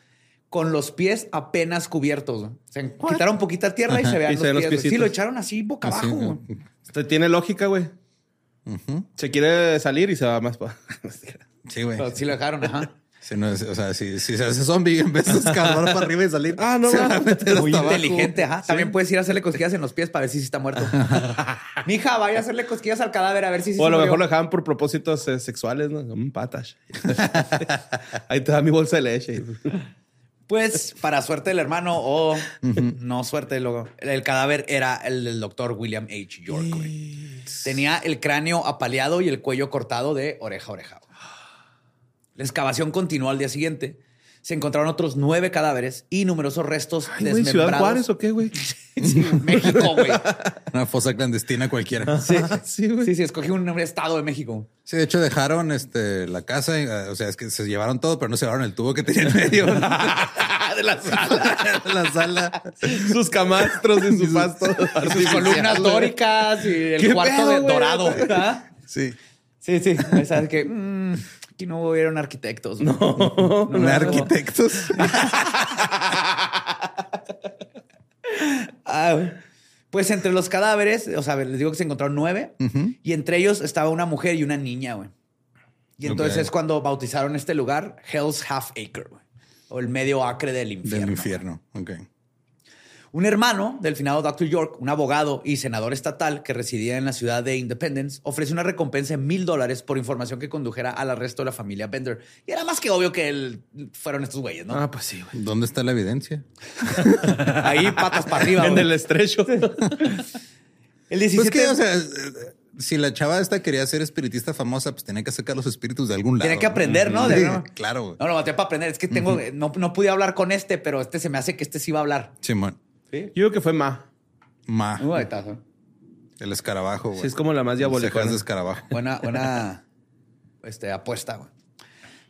con los pies apenas cubiertos. Se quitaron poquita tierra y se vean los, pies. Sí, lo echaron así boca abajo. Esto tiene lógica, güey. Se quiere salir y se va más para. [laughs] sí, güey. Sí lo dejaron, ajá. Si no, o sea, si, si, se hace zombie [laughs] en vez de escalar para arriba y salir. Ah, no, no. Muy inteligente, ajá. También puedes ir a hacerle cosquillas en los pies para ver si está muerto. [laughs] Mija, vaya a hacerle cosquillas al cadáver a ver si O a lo mejor lo dejaban por propósitos eh, sexuales, ¿no? Un patas. Ahí te da mi bolsa de leche. Pues, para suerte del hermano o no suerte, luego el cadáver era el del doctor William H. York. Tenía el cráneo apaleado y el cuello cortado de oreja a oreja. La excavación continuó al día siguiente. Se encontraron otros nueve cadáveres y numerosos restos Ay, desmembrados. ¿Ciudad Juárez o qué, güey? [laughs] México, güey. Una fosa clandestina cualquiera. Sí, sí, güey. Sí, sí, escogí un estado de México. Sí, de hecho dejaron este, la casa, eh, o sea, es que se llevaron todo, pero no se llevaron el tubo que tenía en medio. [laughs] de la sala. de la sala. Sus camastros y su pasto. [laughs] Sus columnas dóricas y el cuarto de dorado. Sí. Sí, sí. Sabes que mm, aquí no hubieron arquitectos. No, no, no arquitectos. [laughs] ah, pues entre los cadáveres, o sea, les digo que se encontraron nueve y entre ellos estaba una mujer y una niña, güey. Y entonces es cuando bautizaron este lugar Hell's Half Acre, güey. O el medio acre del infierno. Del infierno, ok. Un hermano del finado Dr. York, un abogado y senador estatal que residía en la ciudad de Independence, ofreció una recompensa de mil dólares por información que condujera al arresto de la familia Bender. Y era más que obvio que él fueron estos güeyes, ¿no? Ah, pues sí, güey. ¿Dónde está la evidencia? [laughs] Ahí patas para arriba. [laughs] en el estrecho. [laughs] el 17... Pues que, o sea, si la chava esta quería ser espiritista famosa, pues tenía que sacar los espíritus de algún lado. Tiene que aprender, ¿no? Sí, ¿no? claro. Güey. No, lo maté para aprender. Es que tengo, no, no pude hablar con este, pero este se me hace que este sí va a hablar. Simón. ¿Sí? Yo creo que fue Ma. Ma. Está, güey. El escarabajo, güey. Sí, es como la más diabólica. De escarabajo. Buena, buena [laughs] este, apuesta, güey.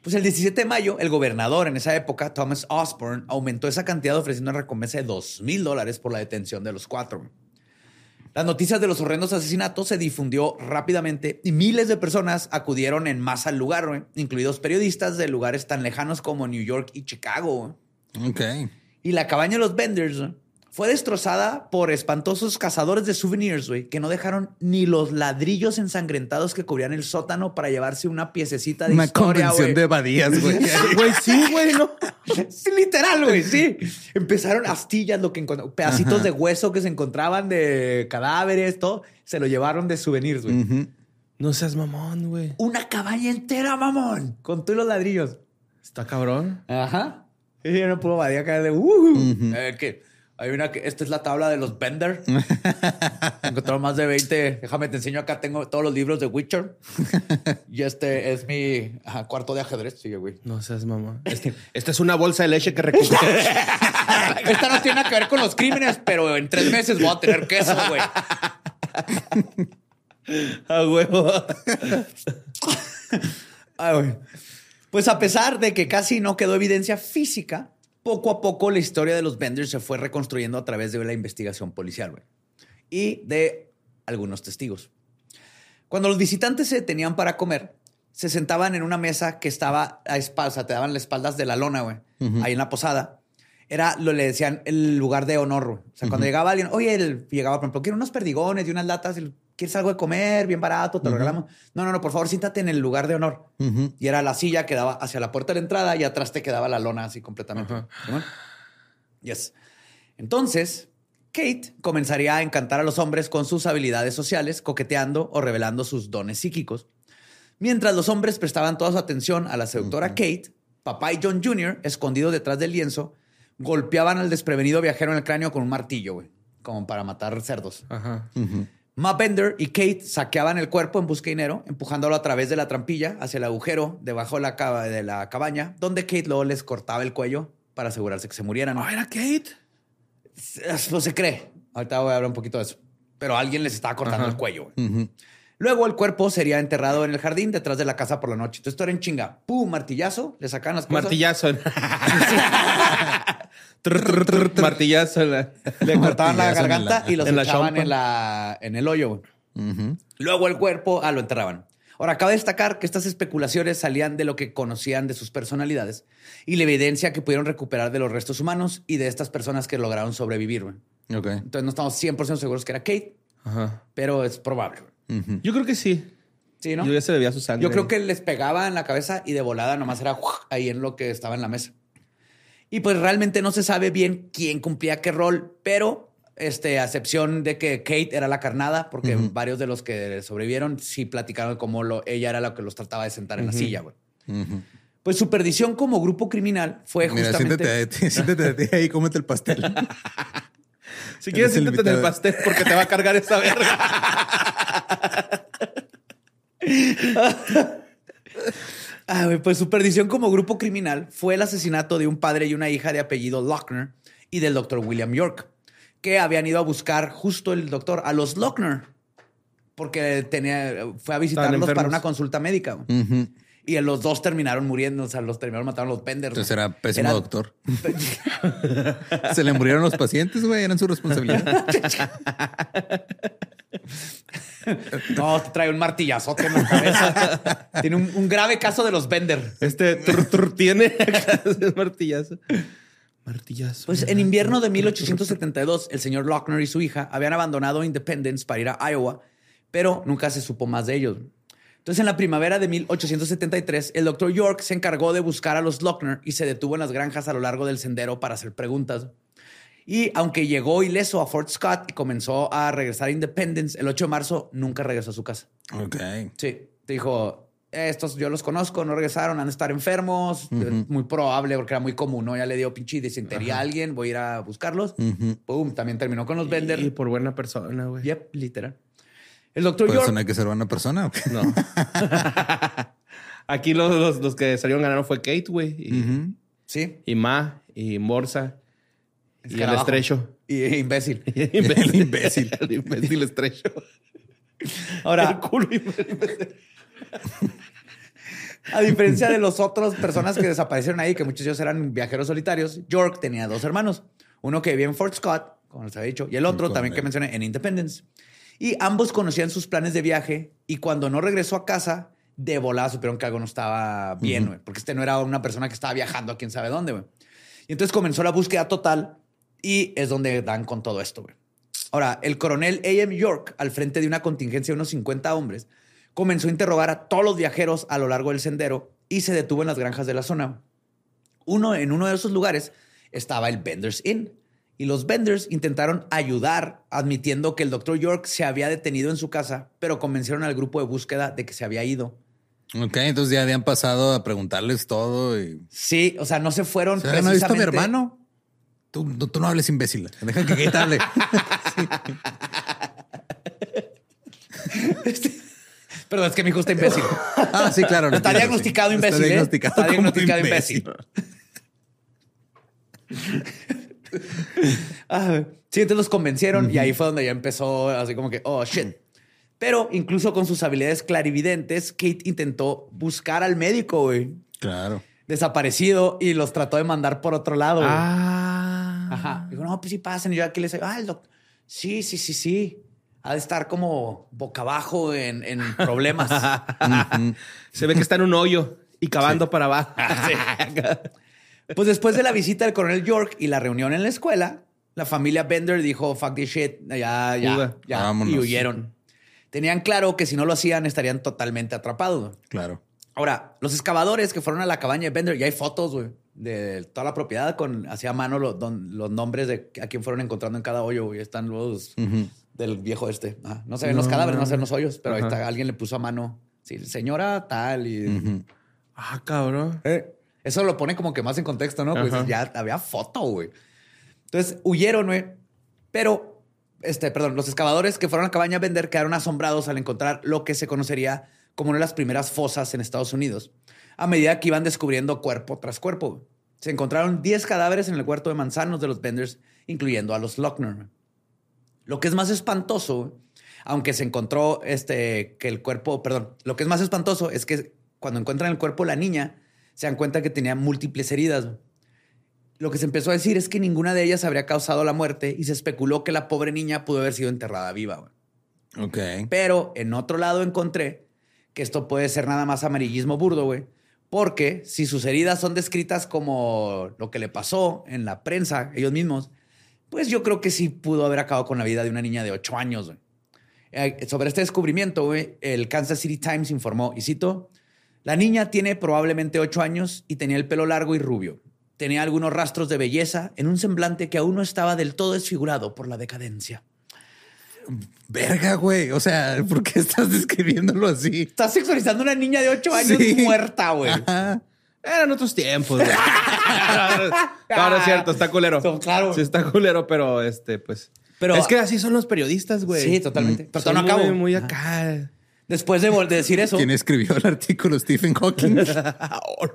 Pues el 17 de mayo, el gobernador en esa época, Thomas Osborne, aumentó esa cantidad ofreciendo una recompensa de 2 mil dólares por la detención de los cuatro. Las noticias de los horrendos asesinatos se difundió rápidamente y miles de personas acudieron en masa al lugar, güey, incluidos periodistas de lugares tan lejanos como New York y Chicago. güey. Ok. Y la cabaña de los Benders güey, fue destrozada por espantosos cazadores de souvenirs, güey, que no dejaron ni los ladrillos ensangrentados que cubrían el sótano para llevarse una piececita de Una historia, convención güey. de badías, güey. [laughs] Güey, sí, güey, ¿no? Sí, [laughs] literal, güey, sí. Empezaron astillas, lo que pedacitos Ajá. de hueso que se encontraban de cadáveres, todo, se lo llevaron de souvenirs, güey. No seas mamón, güey. Una cabaña entera, mamón. Con todos los ladrillos. Está cabrón. Ajá. Y yo no puedo badía acá de uh que hay una que esta es la tabla de los Bender. [laughs] Encontraron más de 20. Déjame te enseño acá. Tengo todos los libros de Witcher. [laughs] y este es mi cuarto de ajedrez. Sigue, güey. No seas mamá. Este, [laughs] esta es una bolsa de leche que recuperé. esta no tiene nada que ver con los crímenes, pero en tres meses voy a tener queso, güey. A huevo. Pues a pesar de que casi no quedó evidencia física, poco a poco la historia de los vendors se fue reconstruyendo a través de la investigación policial güey, y de algunos testigos. Cuando los visitantes se detenían para comer, se sentaban en una mesa que estaba a espaldas, o sea, te daban las espaldas de la lona, güey, ahí en la posada. Era, lo le decían el lugar de honor, güey. O sea, cuando llegaba alguien, oye, él llegaba, por ejemplo, quiero unos perdigones y unas latas, y ¿quieres algo de comer? Bien barato, te lo regalamos. No, no, no, por favor, siéntate en el lugar de honor. Y era la silla que daba hacia la puerta de la entrada y atrás te quedaba la lona así completamente. Yes. Entonces, Kate comenzaría a encantar a los hombres con sus habilidades sociales, coqueteando o revelando sus dones psíquicos. Mientras los hombres prestaban toda su atención a la seductora Kate, papá y John Jr., escondidos detrás del lienzo, golpeaban al desprevenido viajero en el cráneo con un martillo, güey, como para matar cerdos. Ajá. Bender y Kate saqueaban el cuerpo en busca de dinero, empujándolo a través de la trampilla hacia el agujero debajo de la, de la cabaña, donde Kate luego les cortaba el cuello para asegurarse que se murieran. ¿No era Kate? No se cree. Ahorita voy a hablar un poquito de eso. Pero alguien les estaba cortando el cuello. Luego el cuerpo sería enterrado en el jardín detrás de la casa por la noche. Entonces esto era en chinga. ¡Pum! Martillazo. Le sacan las cosas. Martillazo. [laughs] martillazo. Le cortaban la garganta y los echaban en, la, en el hoyo. Luego el cuerpo, ah, lo enterraban. Ahora, cabe destacar que estas especulaciones salían de lo que conocían de sus personalidades y la evidencia que pudieron recuperar de los restos humanos y de estas personas que lograron sobrevivir. Entonces no estamos 100% seguros que era Kate, pero es probable. Yo creo que sí. Sí, ¿no? Yo ya se bebía su sangre. Yo creo que les pegaba en la cabeza y de volada nomás era ahí en lo que estaba en la mesa. Y pues realmente no se sabe bien quién cumplía qué rol, pero este, a excepción de que Kate era la carnada, porque varios de los que sobrevivieron sí platicaron cómo lo, ella era la que los trataba de sentar en la silla, güey. Pues su perdición como grupo criminal fue Mira, justamente... Siéntate, [laughs] siéntate ahí y cómete el pastel. [laughs] si quieres, siéntate en el pastel porque te va a cargar esta verga. [laughs] [laughs] Ah, pues su perdición como grupo criminal fue el asesinato de un padre y una hija de apellido Lochner y del doctor William York, que habían ido a buscar justo el doctor a los Lochner, porque tenía, fue a visitarlos para una consulta médica. Y los dos terminaron muriendo, o sea, los terminaron matando los penders. Entonces era pésimo doctor. [laughs] Se le murieron los pacientes, güey, eran su responsabilidad. [laughs] No, trae un martillazote en la cabeza. tiene un, grave caso de los Bender. Este tiene el [laughs] martillazo. Martillazo. Pues en invierno de 1872, el señor Lochner y su hija habían abandonado Independence para ir a Iowa, pero nunca se supo más de ellos. Entonces, en la primavera de 1873, el doctor York se encargó de buscar a los Lochner y se detuvo en las granjas a lo largo del sendero para hacer preguntas. Y aunque llegó ileso a Fort Scott y comenzó a regresar a Independence el 8 de marzo, nunca regresó a su casa. Ok. Sí, dijo, estos yo los conozco, no regresaron, han de estar enfermos. Muy probable porque era muy común, ¿no? Ya le dio pinche disentería a alguien, voy a ir a buscarlos. Pum, también terminó con los Bender. Y por buena persona, güey. Yep, literal. El doctor York. ¿Eso no hay que ser buena persona? No. Aquí los, los, que salieron ganando fue Kate, güey. Sí. Y Ma, y Morsa. y el estrecho. Y imbécil. [laughs] imbécil. El imbécil. [laughs] el imbécil estrecho. Ahora. El culo [laughs] A diferencia de los otros personas que desaparecieron ahí, que muchos de ellos eran viajeros solitarios, York tenía dos hermanos. Uno que vivía en Fort Scott, como les había dicho, y el otro también que mencioné en Independence. Y ambos conocían sus planes de viaje y cuando no regresó a casa, de volada supieron que algo no estaba bien, güey. Porque este no era una persona que estaba viajando a quién sabe dónde, güey. Y entonces comenzó la búsqueda total y es donde dan con todo esto, güey. Ahora, el coronel A.M. York, al frente de una contingencia de unos 50 hombres, comenzó a interrogar a todos los viajeros a lo largo del sendero y se detuvo en las granjas de la zona. Uno, en uno de esos lugares estaba el Bender's Inn y los Benders intentaron ayudar admitiendo que el doctor York se había detenido en su casa, pero convencieron al grupo de búsqueda de que se había ido. Ok, entonces ya habían pasado a preguntarles todo y... Sí, o sea, no se fueron ¿No ¿No visto a mi hermano? Tú, tú, no hables imbécil. Deja que Kate hable. [laughs] Perdón, es que mi hijo está imbécil. Ah, sí, claro. Está diagnosticado imbécil. Está ¿eh? diagnosticado, está diagnosticado imbécil. [laughs] ah, sí, entonces los convencieron y ahí fue donde ya empezó así como que, oh, shit. Pero incluso con sus habilidades clarividentes, Kate intentó buscar al médico, güey. Claro. Desaparecido y los trató de mandar por otro lado. Ah. Ajá. Dijo, no, pues sí pasen. Y yo aquí les digo, ah, el doctor. Sí, sí, sí, sí. Ha de estar como boca abajo en, problemas. [laughs] Se ve que está en un hoyo y cavando para abajo. [laughs] pues después de la visita del coronel York y la reunión en la escuela, la familia Bender dijo, fuck this shit, ya, ya, ya. Y huyeron. Tenían claro que si no lo hacían estarían totalmente atrapados. Claro. Ahora, los excavadores que fueron a la cabaña de Bender, ya hay fotos, güey, de toda la propiedad con hacia mano los, los nombres de a quién fueron encontrando en cada hoyo, güey. Están los del viejo este. no se ven los cadáveres, no se ven los hoyos, pero ahí está, alguien le puso a mano, sí, señora tal y... Ah, cabrón. Eh, eso lo pone como que más en contexto, ¿no? Pues ya había foto, güey. Entonces huyeron, güey. Pero este, perdón, los excavadores que fueron a la cabaña a vender quedaron asombrados al encontrar lo que se conocería como una de las primeras fosas en Estados Unidos, a medida que iban descubriendo cuerpo tras cuerpo. Se encontraron 10 cadáveres en el huerto de manzanos de los vendors, incluyendo a los Lochner. Lo que es más espantoso, aunque se encontró este, que el cuerpo, perdón, lo que es más espantoso es que cuando encuentran el cuerpo la niña, se dan cuenta que tenía múltiples heridas lo que se empezó a decir es que ninguna de ellas habría causado la muerte y se especuló que la pobre niña pudo haber sido enterrada viva. Ok. Pero en otro lado encontré que esto puede ser nada más amarillismo burdo, güey. Porque si sus heridas son descritas como lo que le pasó en la prensa, ellos mismos, pues yo creo que sí pudo haber acabado con la vida de una niña de 8 años. Güey. Eh, sobre este descubrimiento, güey, el Kansas City Times informó, y cito, la niña tiene probablemente 8 años y tenía el pelo largo y rubio. Tenía algunos rastros de belleza en un semblante que aún no estaba del todo desfigurado por la decadencia. Verga, güey. O sea, ¿por qué estás describiéndolo así? Estás sexualizando a una niña de ocho años muerta, güey. Eran otros tiempos. Güey. [laughs] no, es cierto, está culero. Claro. Sí, está culero, pero este, pues. Pero es que así son los periodistas, güey. Sí, totalmente. Mm. Pero no acabo. Muy acá. Después de, decir eso. ¿Quién escribió el artículo? Stephen Hawking. [laughs] Oh,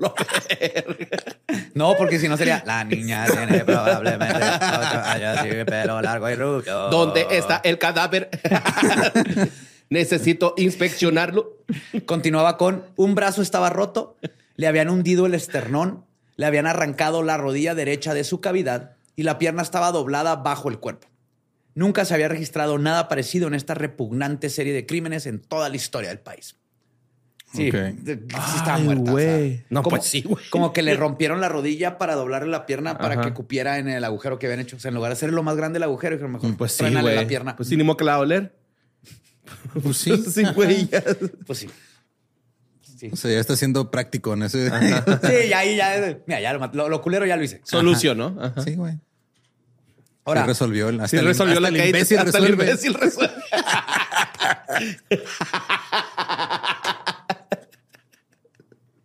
no, porque si no sería la niña tiene probablemente pelo largo y rubio. ¿Dónde está el cadáver? [laughs] Necesito inspeccionarlo. Continuaba con un brazo estaba roto, le habían hundido el esternón, le habían arrancado la rodilla derecha de su cavidad y la pierna estaba doblada bajo el cuerpo. Nunca se había registrado nada parecido en esta repugnante serie de crímenes en toda la historia del país. Sí, sí estaba muerta. no, como, pues sí, güey. Como que le rompieron la rodilla para doblarle la pierna para que cupiera en el agujero que habían hecho. O sea, en lugar de hacer lo más grande el agujero, dijeron mejor pues sí, la pierna. Pues sí, ni modo que la va a oler. [laughs] Pues sí. [laughs] sí, güey. Pues sí. O sea, ya está siendo práctico en ese. sí, ya ahí ya. Mira, ya lo, lo, culero ya lo hice. Solución, ¿no? Sí, güey. Ahora. resolvió el, hasta resolvió la el imbécil hasta el imbécil resuelve.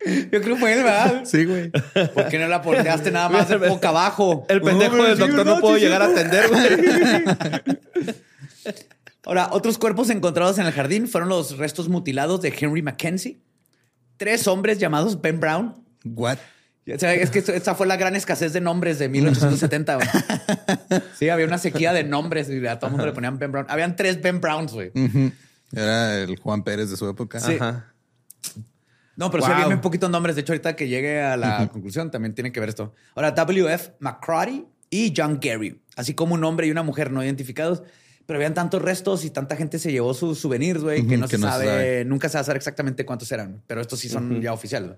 Yo creo que fue él, ¿verdad? Sí, güey. ¿Por qué no la porteaste nada más de [laughs] boca abajo? El pendejo del doctor no pudo llegar a atender, güey. [laughs] Ahora, otros cuerpos encontrados en el jardín fueron los restos mutilados de Henry Mackenzie, tres hombres llamados Ben Brown. What? Es que esa fue la gran escasez de nombres de 1870. [laughs] Sí, había una sequía de nombres y a todo el mundo le ponían Ben Brown. Habían tres Ben Browns, güey. Era el Juan Pérez de su época. Sí. No, pero sí había un poquito de nombres. De hecho, ahorita que llegue a la conclusión, también tiene que ver esto. Ahora, W.F. McCarty y John Gary, así como un hombre y una mujer no identificados. Pero habían tantos restos y tanta gente se llevó sus souvenirs, güey, que no se sabe, nunca se va a saber exactamente cuántos eran. Pero estos sí son ya oficiales.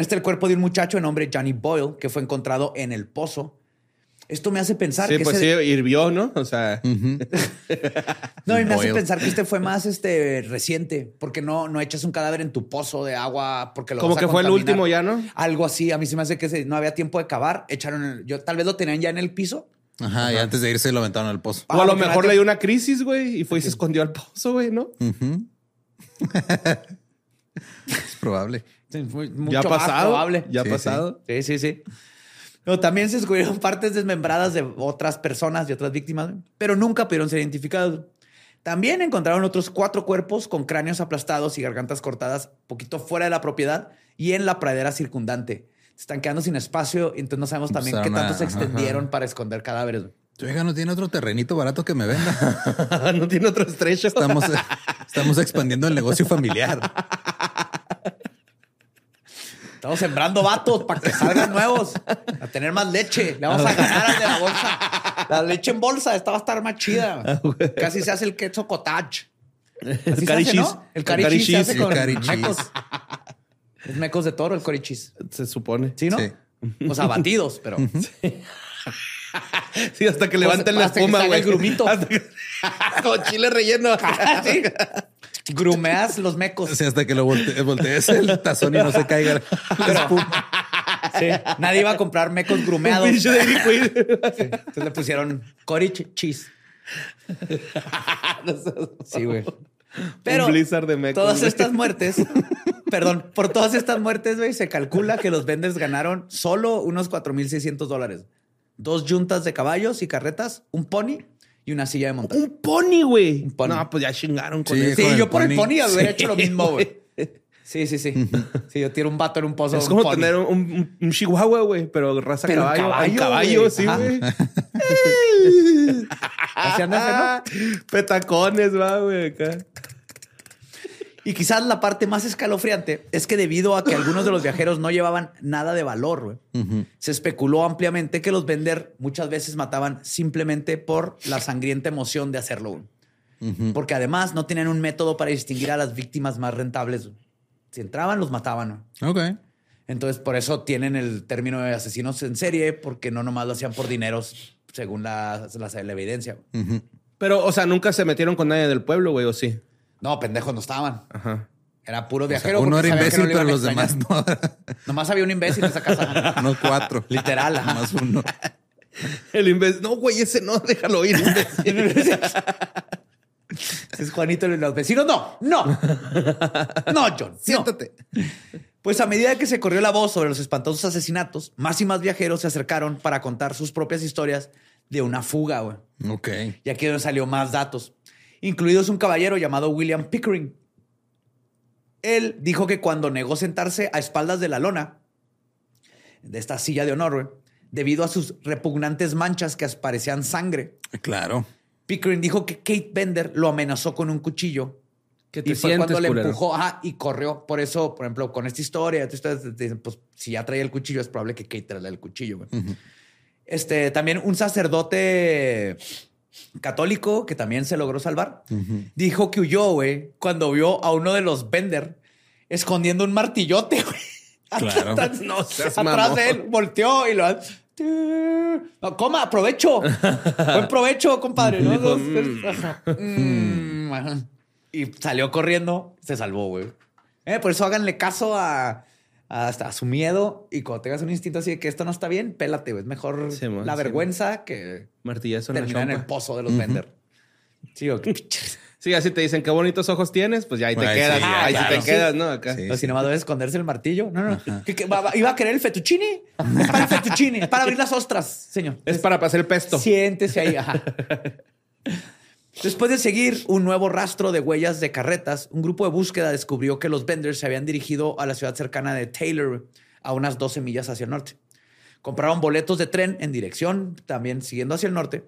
Está el cuerpo de un muchacho de nombre Johnny Boyle, que fue encontrado en el pozo. Esto me hace pensar sí, que. Pues sí, hirvió, ¿no? O sea. [laughs] no, y me hace pensar que este fue más este reciente, porque no, no echas un cadáver en tu pozo de agua porque lo Como que fue el último ya, ¿no? Algo así. A mí se me hace que no había tiempo de cavar. Echaron. yo tal vez lo tenían ya en el piso Ajá, y antes de irse lo aventaron al pozo. O a lo mejor le dio una crisis, güey, y fue y se escondió al pozo, güey, ¿no? [laughs] es probable. Ya ha pasado. Probable. Ya ha sí, pasado. Sí, sí, sí. Pero también se descubrieron partes desmembradas de otras personas y otras víctimas, pero nunca pudieron ser identificados. También encontraron otros cuatro cuerpos con cráneos aplastados y gargantas cortadas poquito fuera de la propiedad y en la pradera circundante. Se están quedando sin espacio, entonces no sabemos también qué tanto se extendieron para esconder cadáveres. Oiga, no tiene otro terrenito barato que me venda. [laughs] no tiene otro estrecho. Estamos, estamos expandiendo el negocio familiar. [laughs] Estamos sembrando vatos para que salgan nuevos, a tener más leche. Le vamos a ganar al de la bolsa. La leche en bolsa, esta va a estar más chida. Ah, Casi se hace el queso cottage. el carichis. ¿no? El carichis se hace con mecos. Es mecos de toro el carichis. Se supone. ¿Sí, no? Sí. O sea, batidos, pero... Sí, hasta que levanten la espuma, güey. El. [laughs] Con chile relleno. [laughs] ¿Sí? Grumeas los mecos. Sí, hasta que lo voltees el tazón y no se caiga la espuma. Sí. Nadie iba a comprar mecos grumeados. sí. Entonces le pusieron cottage cheese. Sí, güey. Pero de mecos, todas estas muertes, perdón, por todas estas muertes, güey, se calcula que los venders ganaron solo unos 4.600 dólares dos yuntas de caballos y carretas, un pony y una silla de montaña. Un pony, güey. No, pues ya chingaron con sí, eso. Sí, yo por el pony hubiera hecho lo mismo, güey. [laughs] Sí, sí, sí. [laughs] Sí, yo tiro un vato en un pozo. Es como tener un, un, chihuahua, güey, pero raza pero caballo. Caballo, caballo sí, güey. [laughs] Así andan, ¿no? Petacones, va, güey, acá. Y quizás la parte más escalofriante es que debido a que algunos de los viajeros no llevaban nada de valor, se especuló ampliamente que los vender muchas veces mataban simplemente por la sangrienta emoción de hacerlo. Porque además no tenían un método para distinguir a las víctimas más rentables. Si entraban, los mataban. Ok. Entonces, por eso tienen el término de asesinos en serie, porque no nomás lo hacían por dineros, según la, la, evidencia. Pero, o sea, nunca se metieron con nadie del pueblo, güey, ¿o sí? No, pendejos no estaban. Ajá. Era puro viajero. uno era imbécil, pero los demás no. [laughs] Nomás había un imbécil en esa casa. [laughs] no cuatro. Literal. Más uno. El imbécil. No, güey, ese no, déjalo ir. es Juanito los vecinos. No, no. No, John. Siéntate. Pues a medida que se corrió la voz sobre los espantosos asesinatos, más y más viajeros se acercaron para contar sus propias historias de una fuga, güey. Ok. Y aquí salió más datos incluidos un caballero llamado William Pickering. Él dijo que cuando negó sentarse a espaldas de la lona, de esta silla de honor, debido a sus repugnantes manchas que parecían sangre. Claro. Pickering dijo que Kate Bender lo amenazó con un cuchillo. Que te y fue cuando le empujó y corrió. Por eso, por ejemplo, con esta historia, pues si ya traía el cuchillo, es probable que Kate traiga el cuchillo. Este también un sacerdote católico que también se logró salvar, dijo que huyó, güey, cuando vio a uno de los Bender escondiendo un martillote, [laughs] güey. Claro. Atrás, no, atrás de él, volteó y lo... No, coma, aprovecho. [laughs] Buen provecho, compadre. Mm, y salió corriendo, se salvó, güey. Eh, por eso háganle caso a hasta a su miedo y cuando tengas un instinto así de que esto no está bien, pélate, güey. Es mejor la vergüenza que martillazo en, terminar en el pozo de los vender. Sí, o [laughs] Sí, así te dicen qué bonitos ojos tienes, pues ya ahí te quedas. ahí te quedas, ¿no? Acá. O si nomás debes esconderse el martillo. No, no. ¿Iba a querer el fettuccine? Es para el fettuccine, es para abrir las ostras, señor. Es, para pasar el pesto. Siéntese ahí. Ajá. [laughs] Después de seguir un nuevo rastro de huellas de carretas, un grupo de búsqueda descubrió que los vendors se habían dirigido a la ciudad cercana de Taylor, a unas 12 millas hacia el norte. Compraron boletos de tren en dirección, también siguiendo hacia el norte.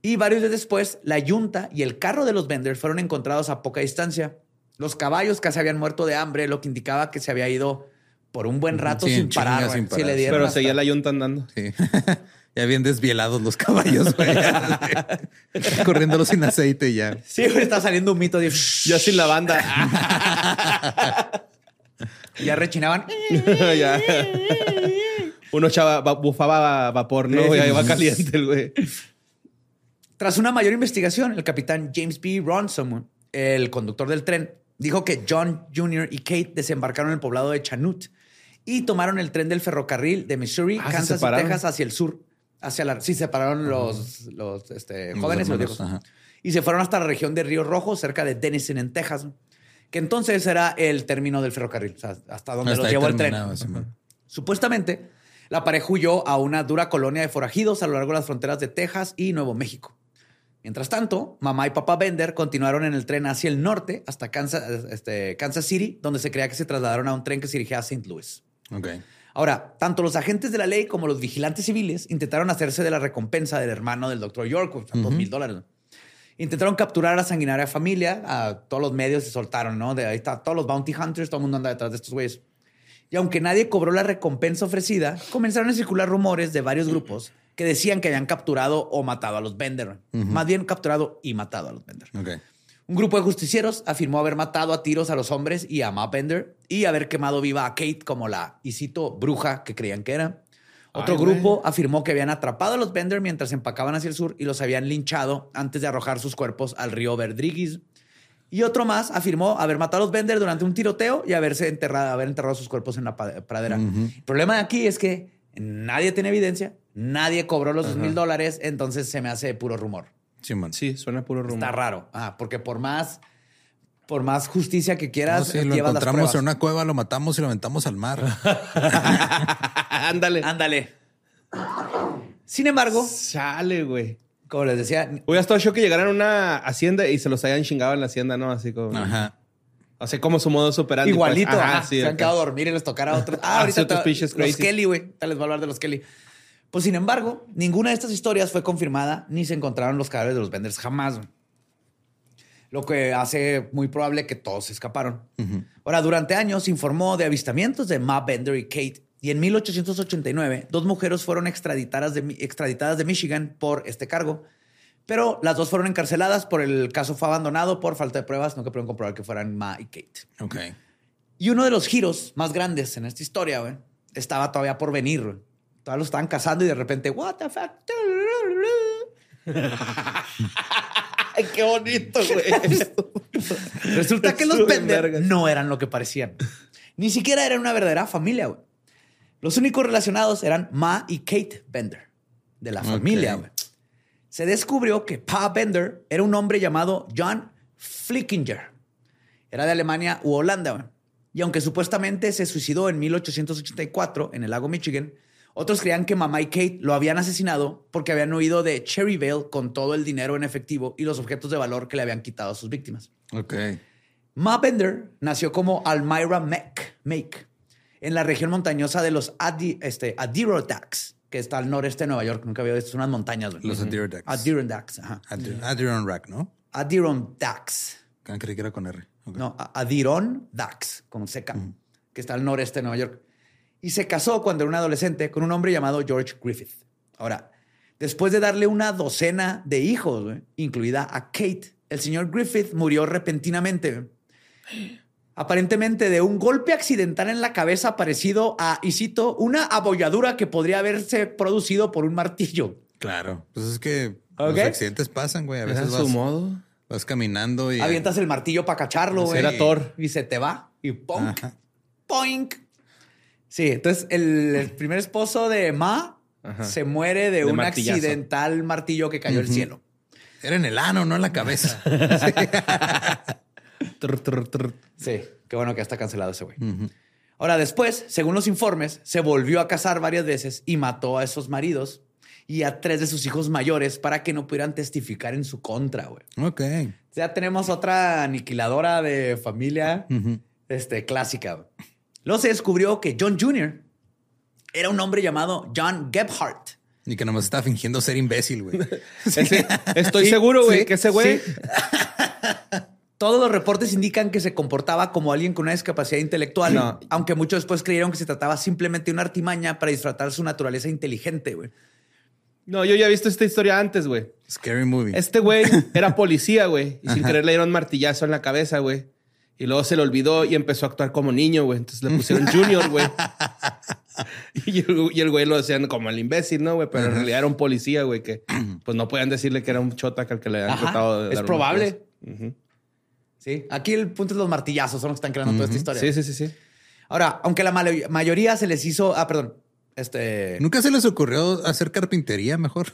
Y varios días después, la yunta y el carro de los vendors fueron encontrados a poca distancia. Los caballos casi habían muerto de hambre, lo que indicaba que se había ido por un buen rato sin, parar, Pero seguía la yunta andando. Sí. [laughs] Ya bien desvielados los caballos, güey. [laughs] Corriéndolos sin aceite ya. Sí, güey, está saliendo un mito de... Ya sin la banda. [laughs] ya rechinaban. [laughs] ya. Uno chava, bufaba vapor, ¿no? Ya iba caliente el güey. Tras una mayor investigación, el capitán James B. Ronson, el conductor del tren, dijo que John Jr. y Kate desembarcaron en el poblado de Chanut y tomaron el tren del ferrocarril de Missouri, ah, Kansas y Texas hacia el sur hacia la... Sí, separaron los, los este, jóvenes y los viejos. Y se fueron hasta la región de Río Rojo, cerca de Denison, en Texas, que entonces era el término del ferrocarril, o sea, hasta donde los llevó el tren. Supuestamente, la pareja huyó a una dura colonia de forajidos a lo largo de las fronteras de Texas y Nuevo México. Mientras tanto, mamá y papá Bender continuaron en el tren hacia el norte hasta Kansas, este, Kansas City, donde se creía que se trasladaron a un tren que se dirigía a St. Louis. Okay. Ahora, tanto los agentes de la ley como los vigilantes civiles intentaron hacerse de la recompensa del hermano del doctor York, o dos mil dólares. Intentaron capturar a la sanguinaria familia, a todos los medios se soltaron, ¿no? De ahí está, todos los bounty hunters, todo el mundo anda detrás de estos güeyes. Y aunque nadie cobró la recompensa ofrecida, comenzaron a circular rumores de varios grupos que decían que habían capturado o matado a los Bender. Más bien capturado y matado a los Bender. Un grupo de justicieros afirmó haber matado a tiros a los hombres y a Ma Bender y haber quemado viva a Kate como la, y cito, bruja que creían que era. Otro grupo afirmó que habían atrapado a los Bender mientras empacaban hacia el sur y los habían linchado antes de arrojar sus cuerpos al río Verdriguis. Y otro más afirmó haber matado a los Bender durante un tiroteo y haberse enterrado, haber enterrado sus cuerpos en la pradera. El problema de aquí es que nadie tiene evidencia, Nadie cobró los dos mil dólares, entonces se me hace puro rumor. Sí, man. Sí, suena puro rumor. Está raro. Ah, porque por más, por más justicia que quieras, no, lo encontramos en una cueva, lo matamos y lo aventamos al mar. [laughs] Ándale. Ándale. Sin embargo. Sale, güey. Como les decía. Hubiera estado yo que llegaran a una hacienda y se los hayan chingado en la hacienda, ¿no? Así como. Ajá. O sea, como su modo superando. Pues. Igualito. se han quedado a dormir y les tocará [laughs] a otros. Ah, ahorita otros los Kelly, güey. Tal les voy a hablar de los Kelly. Pues sin embargo, ninguna de estas historias fue confirmada ni se encontraron los cadáveres de los Benders jamás. Lo que hace muy probable que todos se escaparon. Ahora, durante años se informó de avistamientos de Ma Bender y Kate. Y en 1889, dos mujeres fueron extraditadas de, extraditadas de Michigan por este cargo. Pero las dos fueron encarceladas por el caso fue abandonado por falta de pruebas. No que pudieron comprobar que fueran Ma y Kate. Ok. Y uno de los giros más grandes en esta historia, estaba todavía por venir. Todos lo estaban cazando y de repente, what the fuck? [laughs] qué bonito, güey. Resulta que los Bender no eran lo que parecían. Ni siquiera eran una verdadera familia, güey. Los únicos relacionados eran Ma y Kate Bender, de la familia, güey. Se descubrió que Pa Bender era un hombre llamado John Flickinger. Era de Alemania u Holanda, güey. Y aunque supuestamente se suicidó en 1884 en el lago Michigan, otros creían que mamá y Kate lo habían asesinado porque habían huido de Cherryvale con todo el dinero en efectivo y los objetos de valor que le habían quitado a sus víctimas. Ok. Ma Bender nació como Almira Make, Make en la región montañosa de los este, Adirondacks, que está al noreste de Nueva York. Nunca había visto unas montañas. Los Adirondacks. Adirondacks, ajá. Adirondack, ¿no? Adirondacks. Creí que era con R. No, Adirondacks, con seca, que está al noreste de Nueva York y se casó cuando era un adolescente con un hombre llamado George Griffith. Ahora, después de darle una docena de hijos, incluida a Kate, el señor Griffith murió repentinamente. Aparentemente de un golpe accidental en la cabeza parecido a, y cito, una abolladura que podría haberse producido por un martillo. Claro, pues es que los accidentes pasan, güey. A veces vas, su modo? vas caminando y... Avientas el martillo para cacharlo, güey. Era Thor. Y se te va. Y ¡punk! ¡Poink! Sí, entonces el, primer esposo de Ma se muere de, un accidental martillo que cayó del cielo. Era en el ano, no en la cabeza. [laughs] sí, qué bueno que ya está cancelado ese güey. Ahora, después, según los informes, se volvió a casar varias veces y mató a esos maridos y a tres de sus hijos mayores para que no pudieran testificar en su contra, güey. Ok. Ya tenemos otra aniquiladora de familia este, clásica. Luego se descubrió que John Jr. era un hombre llamado John Gebhardt. Y que nomás está fingiendo ser imbécil, güey. [laughs] estoy seguro, güey, que ese güey. [laughs] Todos los reportes indican que se comportaba como alguien con una discapacidad intelectual, aunque muchos después creyeron que se trataba simplemente de una artimaña para disfrutar su naturaleza inteligente, güey. No, yo ya he visto esta historia antes, güey. Scary movie. Este güey era policía, güey. Y sin querer le dieron martillazo en la cabeza, güey. Y luego se le olvidó y empezó a actuar como niño, güey. Entonces le pusieron Junior, güey. [laughs] y, el, güey lo decían como el imbécil, ¿no, güey? Pero en realidad era un policía, güey, que [clears throat] pues no podían decirle que era un chota al que le habían tratado de Es probable. Sí. Aquí el punto es los martillazos, son los que están creando toda esta historia. Sí, sí, sí, sí. Ahora, aunque la mayoría se les hizo. Ah, perdón. este. ¿Nunca se les ocurrió hacer carpintería mejor?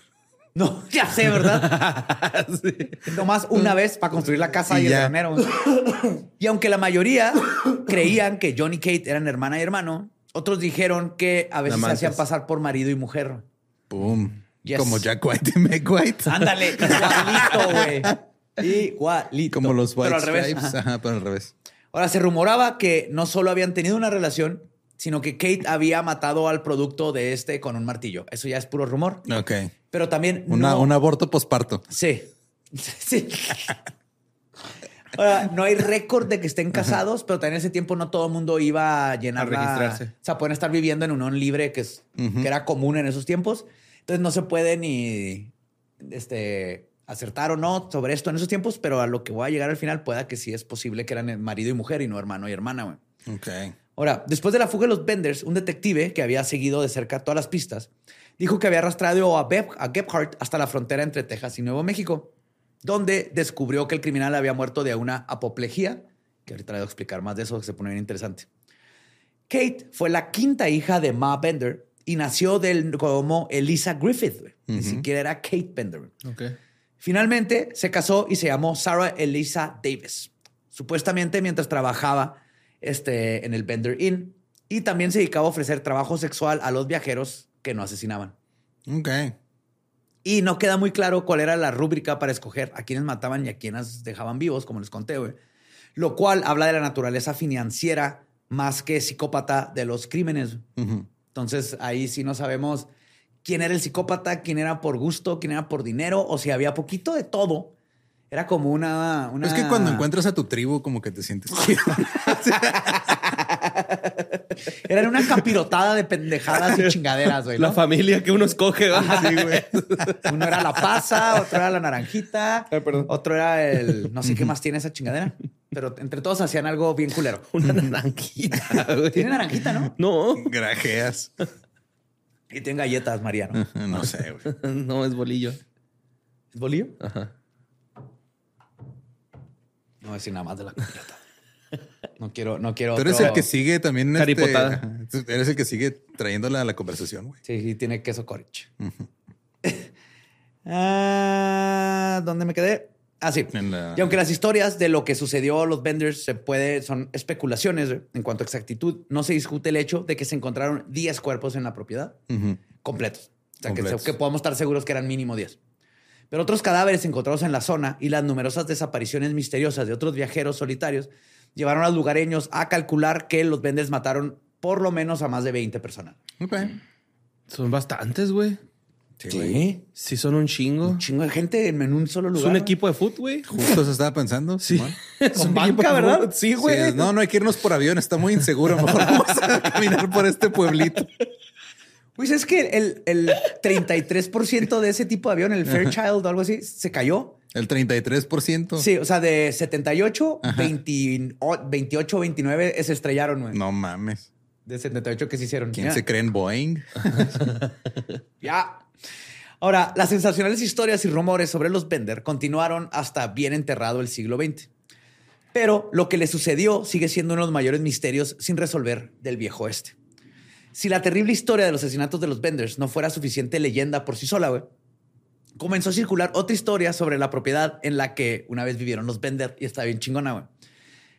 No, [laughs] ya sé, ¿verdad? [laughs] Nomás una vez para construir la casa y, Y el granero. Y aunque la mayoría creían que John y Kate eran hermana y hermano, otros dijeron que a veces se hacían pasar por marido y mujer. Boom. Yes. Como Jack White y Meg White. Ándale, igualito, güey. Igualito. Como los White Pero al revés. Stripes. Ajá. Ajá, pero al revés. Ahora, se rumoraba que no solo habían tenido una relación, sino que Kate había matado al producto de este con un martillo. Eso ya es puro rumor. Ok. Pero también Una, no- Un aborto posparto. Sí. [laughs] Sí. Ahora, no hay récord de que estén casados, pero también en ese tiempo no todo el mundo iba a llenar A la- registrarse. O sea, pueden estar viviendo en unión libre, que, es, que era común en esos tiempos. Entonces no se puede ni este, acertar o no sobre esto en esos tiempos, pero a lo que voy a llegar al final pueda que sí es posible que eran marido y mujer y no hermano y hermana. güey. Ok. Ahora, después de la fuga de los Benders, un detective que había seguido de cerca todas las pistas dijo que había arrastrado a, Beb- a Gebhardt hasta la frontera entre Texas y Nuevo México, donde descubrió que el criminal había muerto de una apoplejía, que ahorita le voy a explicar más de eso, que se pone bien interesante. Kate fue la quinta hija de Ma Bender y nació del, como Elisa Griffith, güey. ni siquiera era Kate Bender. Finalmente se casó y se llamó Sarah Elisa Davis, supuestamente mientras trabajaba este, en el Bender Inn y también se dedicaba a ofrecer trabajo sexual a los viajeros que no asesinaban. Ok. Y no queda muy claro cuál era la rúbrica para escoger a quienes mataban y a quienes dejaban vivos, como les conté, güey. Lo cual habla de la naturaleza financiera más que psicópata de los crímenes. Entonces ahí sí no sabemos quién era el psicópata, quién era por gusto, quién era por dinero, o si había poquito de todo. Era como una... una- Es que cuando encuentras a tu tribu, como que te sientes chido. [laughs] Era una capirotada de pendejadas y chingaderas, güey. La familia que uno escoge. güey. [laughs] Uno era la pasa, otro era la naranjita, perdón. otro era el... No sé qué más tiene esa chingadera. Pero entre todos hacían algo bien culero. [laughs] Una naranjita, güey. Tiene naranjita, ¿no? No, Grajeas. Y tiene galletas, Mariano. No sé, güey. no es bolillo. ¿Es bolillo? Ajá. No voy a decir nada más de la completa. No quiero, no quiero. Tú eres otro- el que sigue también. Este, Caripotada. eres el que sigue trayéndola a la conversación, güey. Sí, sí, tiene queso corich. [laughs] Ah, ¿Dónde me quedé? Ah, sí. La- Y aunque las historias de lo que sucedió a los Benders se puede, son especulaciones en cuanto a exactitud, no se discute el hecho de que se encontraron 10 cuerpos en la propiedad completos. O sea, que, Completos. que podamos estar seguros que eran mínimo 10. Pero otros cadáveres encontrados en la zona y las numerosas desapariciones misteriosas de otros viajeros solitarios llevaron a los lugareños a calcular que los Benders mataron por lo menos a más de 20 personas. Ok. Son bastantes, güey. Sí. Sí, son un chingo. Un chingo de gente en, en un solo Es lugar. un güey. equipo de fútbol, güey. Justo se estaba pensando. Sí. [laughs] Es Con un banca, ¿verdad? Sí, güey. Sí, es- no, no hay que irnos por avión, está muy inseguro. Mejor [laughs] vamos a caminar por este pueblito. Pues es que el, el 33% de ese tipo de avión, el Fairchild o algo así, se cayó. El 33%. Sí, o sea, de 78, 20 o- 28, 29 se estrellaron, güey. No mames. De 78 que se hicieron. ¿Quién Ya. se cree en Boeing? [laughs] Ya. Ahora, las sensacionales historias y rumores sobre los Bender continuaron hasta bien enterrado el siglo XX. Pero lo que le sucedió sigue siendo uno de los mayores misterios sin resolver del viejo oeste. Si la terrible historia de los asesinatos de los Benders no fuera suficiente leyenda por sí sola, comenzó a circular otra historia sobre la propiedad en la que una vez vivieron los Bender y está bien chingona.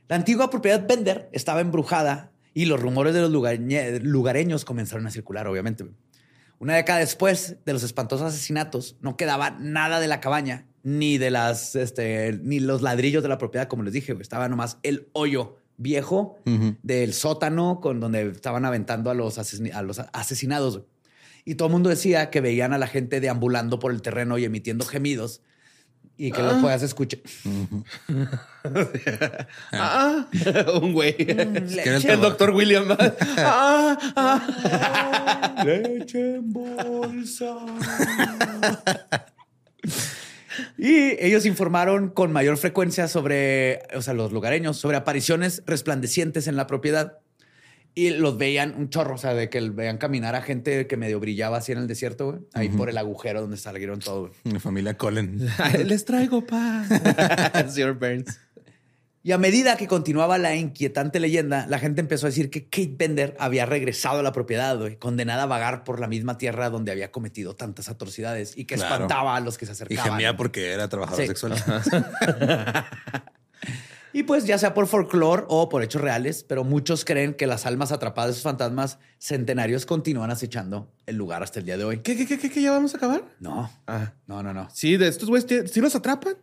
La antigua propiedad Bender estaba embrujada y los rumores de los lugareños comenzaron a circular, obviamente. Una década después de los espantosos asesinatos, no quedaba nada de la cabaña, ni de este, los ladrillos de la propiedad, como les dije, estaba nomás el hoyo viejo del sótano con donde estaban aventando a los, asesin- a los asesinados. Y todo el mundo decía que veían a la gente deambulando por el terreno y emitiendo gemidos y que los podías escuchar. [laughs] Ah, un güey. era el doctor William. [laughs] ah, ah. Leche en bolsa. [laughs] y ellos informaron con mayor frecuencia sobre, o sea, los lugareños, sobre apariciones resplandecientes en la propiedad. Y los veían un chorro, o sea, de que veían caminar a gente que medio brillaba así en el desierto, güey. Ahí por el agujero donde salieron todo, güey. La familia Colin. [laughs] Les traigo paz. [laughs] Señor Burns. Y a medida que continuaba la inquietante leyenda, la gente empezó a decir que Kate Bender había regresado a la propiedad, güey, condenada a vagar por la misma tierra donde había cometido tantas atrocidades y que Claro. espantaba a los que se Y acercaban. gemía porque era trabajador Sí. sexual. [laughs] Y pues ya sea por folclore o por hechos reales, pero muchos creen que las almas atrapadas de esos fantasmas centenarios continúan acechando el lugar hasta el día de hoy. ¿Qué, qué, qué, qué, qué, ya vamos a acabar? No, Ah. no, no, no. Sí, de estos güeyes, ¿sí los atrapan?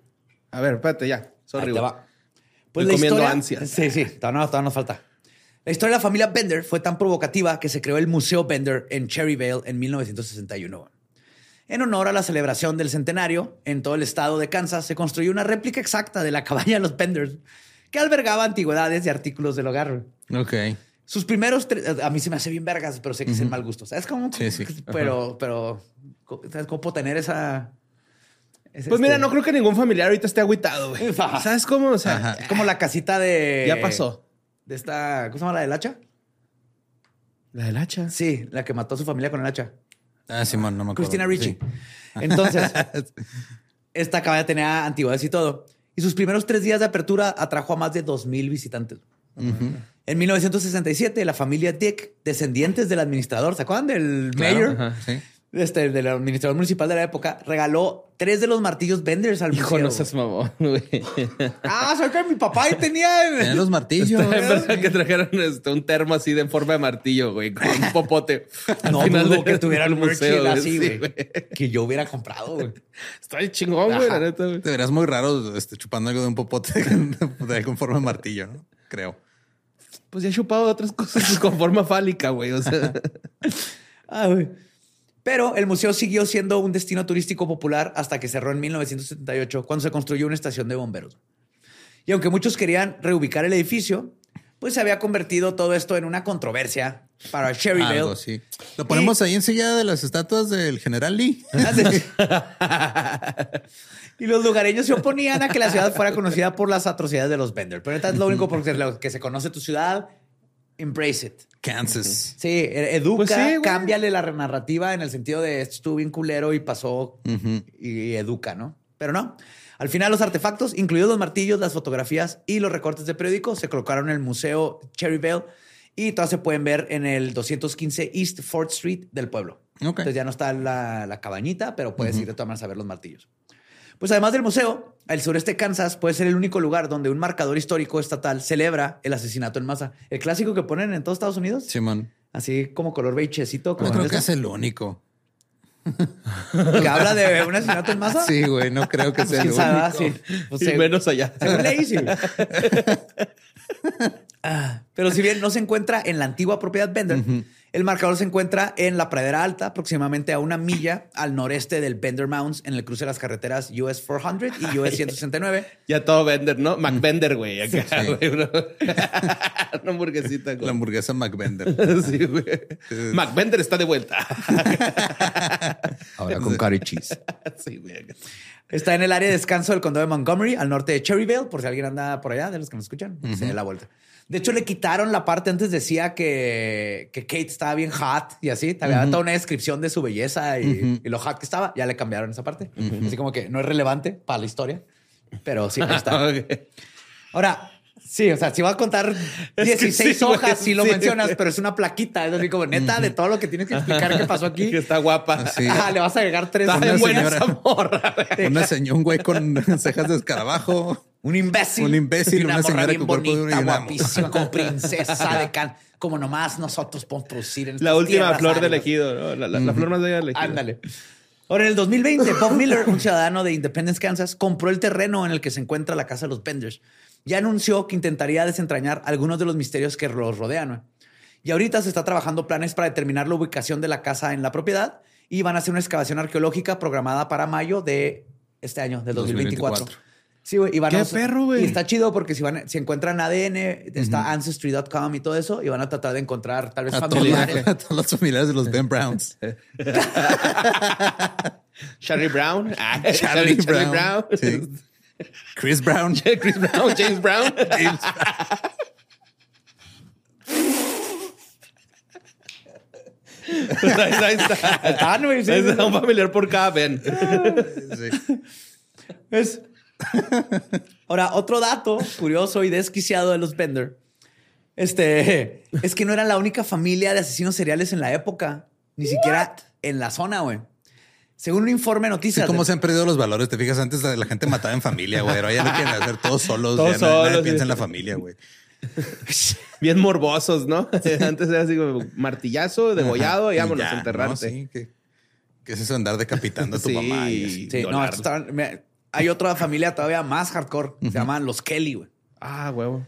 A ver, espérate, ya. Sorry, Ahí te güey. va. Pues Estoy la comiendo historia, ansias. Sí, sí, todavía, todavía nos falta. La historia de la familia Bender fue tan provocativa que se creó el Museo Bender en Cherryvale en 1961. En honor a la celebración del centenario, en todo el estado de Kansas se construyó una réplica exacta de la cabaña de los Benders, que albergaba antigüedades y artículos del hogar. Ok. Sus primeros tres, a mí se me hace bien vergas, pero sé que es el mal gusto. ¿Sabes cómo? Sí, sí. [laughs] Pero, pero, ¿sabes cómo puedo tener esa? Pues mira, este- no creo que ningún familiar ahorita esté agüitado, güey. [laughs] ¿Sabes cómo? O sea, Ajá. Es como la casita de. ya pasó. De esta. ¿Cómo se llama la del hacha? La del hacha. Sí, la que mató a su familia con el hacha. Ah, Simón, no me acuerdo. Christina Ricci. Sí. Entonces, [laughs] esta cabaña tenía antigüedades y todo. Y sus primeros tres días de apertura atrajo a más de 2.000 visitantes. En 1967, la familia Dick, descendientes del administrador, ¿se acuerdan del Claro, mayor? sí. Este, del administrador municipal de la época, regaló tres de los martillos Benders al Hijo, museo. no seas mamón, güey. Ah, ¿sabes que mi papá ahí tenía? Tenían los martillos. En verdad que trajeron este, un termo así de forma de martillo, güey, con un popote. [laughs] Al No final dudo del- que tuviera el museo, güey. así, Sí, güey. que yo hubiera comprado, güey. Está chingón, güey, la Ajá. neta, güey. Te verías muy raro este, chupando algo de un popote de, con forma de martillo, ¿no? Creo. Pues ya he chupado otras cosas [laughs] con forma fálica, güey. O sea, Ah, güey. Pero el museo siguió siendo un destino turístico popular hasta que cerró en 1978, cuando se construyó una estación de bomberos. Y aunque muchos querían reubicar el edificio, pues se había convertido todo esto en una controversia para Cherryville. Algo así. Lo ponemos ahí enseguida de las estatuas del general Lee. [laughs] y los lugareños se oponían a que la ciudad fuera conocida por las atrocidades de los Bender. Pero es lo único porque lo que se conoce tu ciudad. Embrace it. Kansas. Sí, e- educa, Pues sí, cámbiale la narrativa en el sentido de esto estuvo bien culero y pasó y educa, ¿no? Pero no. Al final los artefactos, incluidos los martillos, las fotografías y los recortes de periódico, se colocaron en el Museo Cherryvale y todas se pueden ver en el 215 East 4th Street del pueblo. Ok. Entonces ya no está la, la cabañita, pero puedes ir de todas maneras a ver los martillos. Pues además del museo, el sureste de Kansas puede ser el único lugar donde un marcador histórico estatal celebra el asesinato en masa. El clásico que ponen en todos Estados Unidos. Simón. Así como color beigecito. Yo como creo esa, que es el único. [laughs] que habla de un asesinato en masa. Sí, güey, no creo que [laughs] Pues, sea el único. sí. Pues, y se- menos allá. según leí, sí. [laughs] Ah, Pero si bien no se encuentra en la antigua propiedad Bender, el marcador se encuentra en la pradera alta, aproximadamente a una milla al noreste del Bender Mounds, en el cruce de las carreteras US 400 y US 169. Ya todo vender, ¿no? McVender, güey. Acá, Sí. güey. Una, [laughs] una hamburguesita, La güey. hamburguesa McBender. [laughs] Sí, güey. McVender está de vuelta. Ahora [laughs] con curry cheese. Sí, güey. Está en el área de descanso del condado de Montgomery, al norte de Cherryvale, por si alguien anda por allá, de los que nos escuchan, se dé la vuelta. De hecho, le quitaron la parte, antes decía que, que Kate estaba bien hot y así, te había dado una descripción de su belleza y, y lo hot que estaba, ya le cambiaron esa parte. Así como que no es relevante para la historia, pero sí, ahí está. [laughs] Ok. Ahora, sí, o sea, si va a contar que 16 sí, güey, hojas, sí lo sí, mencionas, pero es una plaquita, es así como neta de todo lo que tienes que explicar qué pasó aquí. [laughs] Que está guapa. Sí. Ah, le vas a agregar tres. Está bien buena señora. [laughs] esa morra. güey. Una señora, un güey con cejas de escarabajo. Un imbécil. Un imbécil, Y una morra señora bien bonita, una- guapísima, como [laughs] princesa de Can. Como nomás nosotros podemos producir en La última tierras flor de áridas. elegido, ¿no? La, la- la flor más bella de elegido. Ándale. Ahora, en el 2020, Bob Miller, un ciudadano de Independence, Kansas, compró el terreno en el que se encuentra la casa de los Benders. Ya anunció que intentaría desentrañar algunos de los misterios que los rodean. ¿no? Y ahorita se está trabajando planes para determinar la ubicación de la casa en la propiedad y van a hacer una excavación arqueológica programada para mayo de este año, del 2024. 2024. Sí, güey. Y van a- ¡Qué perro, güey! Y está chido porque si, van, si encuentran ADN, está Ancestry.com y todo eso, y van a tratar de encontrar tal vez A todos, familiares. [laughs] a todos los familiares de los Ben Browns. [laughs] Charlie Brown. [laughs] Ah, Charlie Brown. Brown. Sí. Chris Brown. Chris Brown, James Brown. James- ahí, ahí está. Ah, no, sí, está un familiar por cada Ben. sí. Es, [laughs] Ahora, otro dato curioso y desquiciado de los Bender este, [laughs] es que no era la única familia de asesinos seriales en la época, ni siquiera en la zona, güey. Según un informe de noticias. cómo se han perdido los valores. Te fijas, antes la, gente mataba en familia, güey. Ahora ya no quieren hacer todos solos. Todos ya solos, nadie piensa en la familia, güey. [laughs] Bien morbosos, ¿no? Antes era así como martillazo, degollado y vámonos a enterrarte. sí, ¿qué, es eso andar decapitando a tu mamá? sí, no, hay otra familia todavía más hardcore. Se llaman los Kelly, güey. Ah, huevo.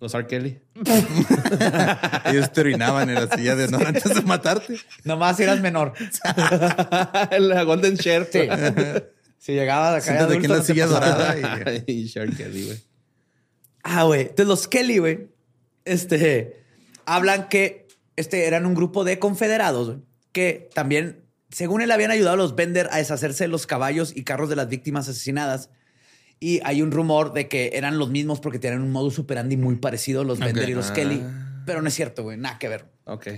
Los R. Kelly. [laughs] Ellos te orinaban en la silla de no antes de matarte. Nomás eras menor. [laughs] la Golden Share. Sí. Si llegabas acá. de aquí en la silla dorada. Y, [laughs] y Kelly, güey. Ah, güey. Entonces los Kelly, güey, este, hablan que este, eran un grupo de confederados que también, según él, habían ayudado a los Bender a deshacerse de los caballos y carros de las víctimas asesinadas y hay un rumor de que eran los mismos porque tenían un modus operandi muy parecido los Bender y los ah. Kelly. Pero no es cierto, güey. Nada que ver. Ok.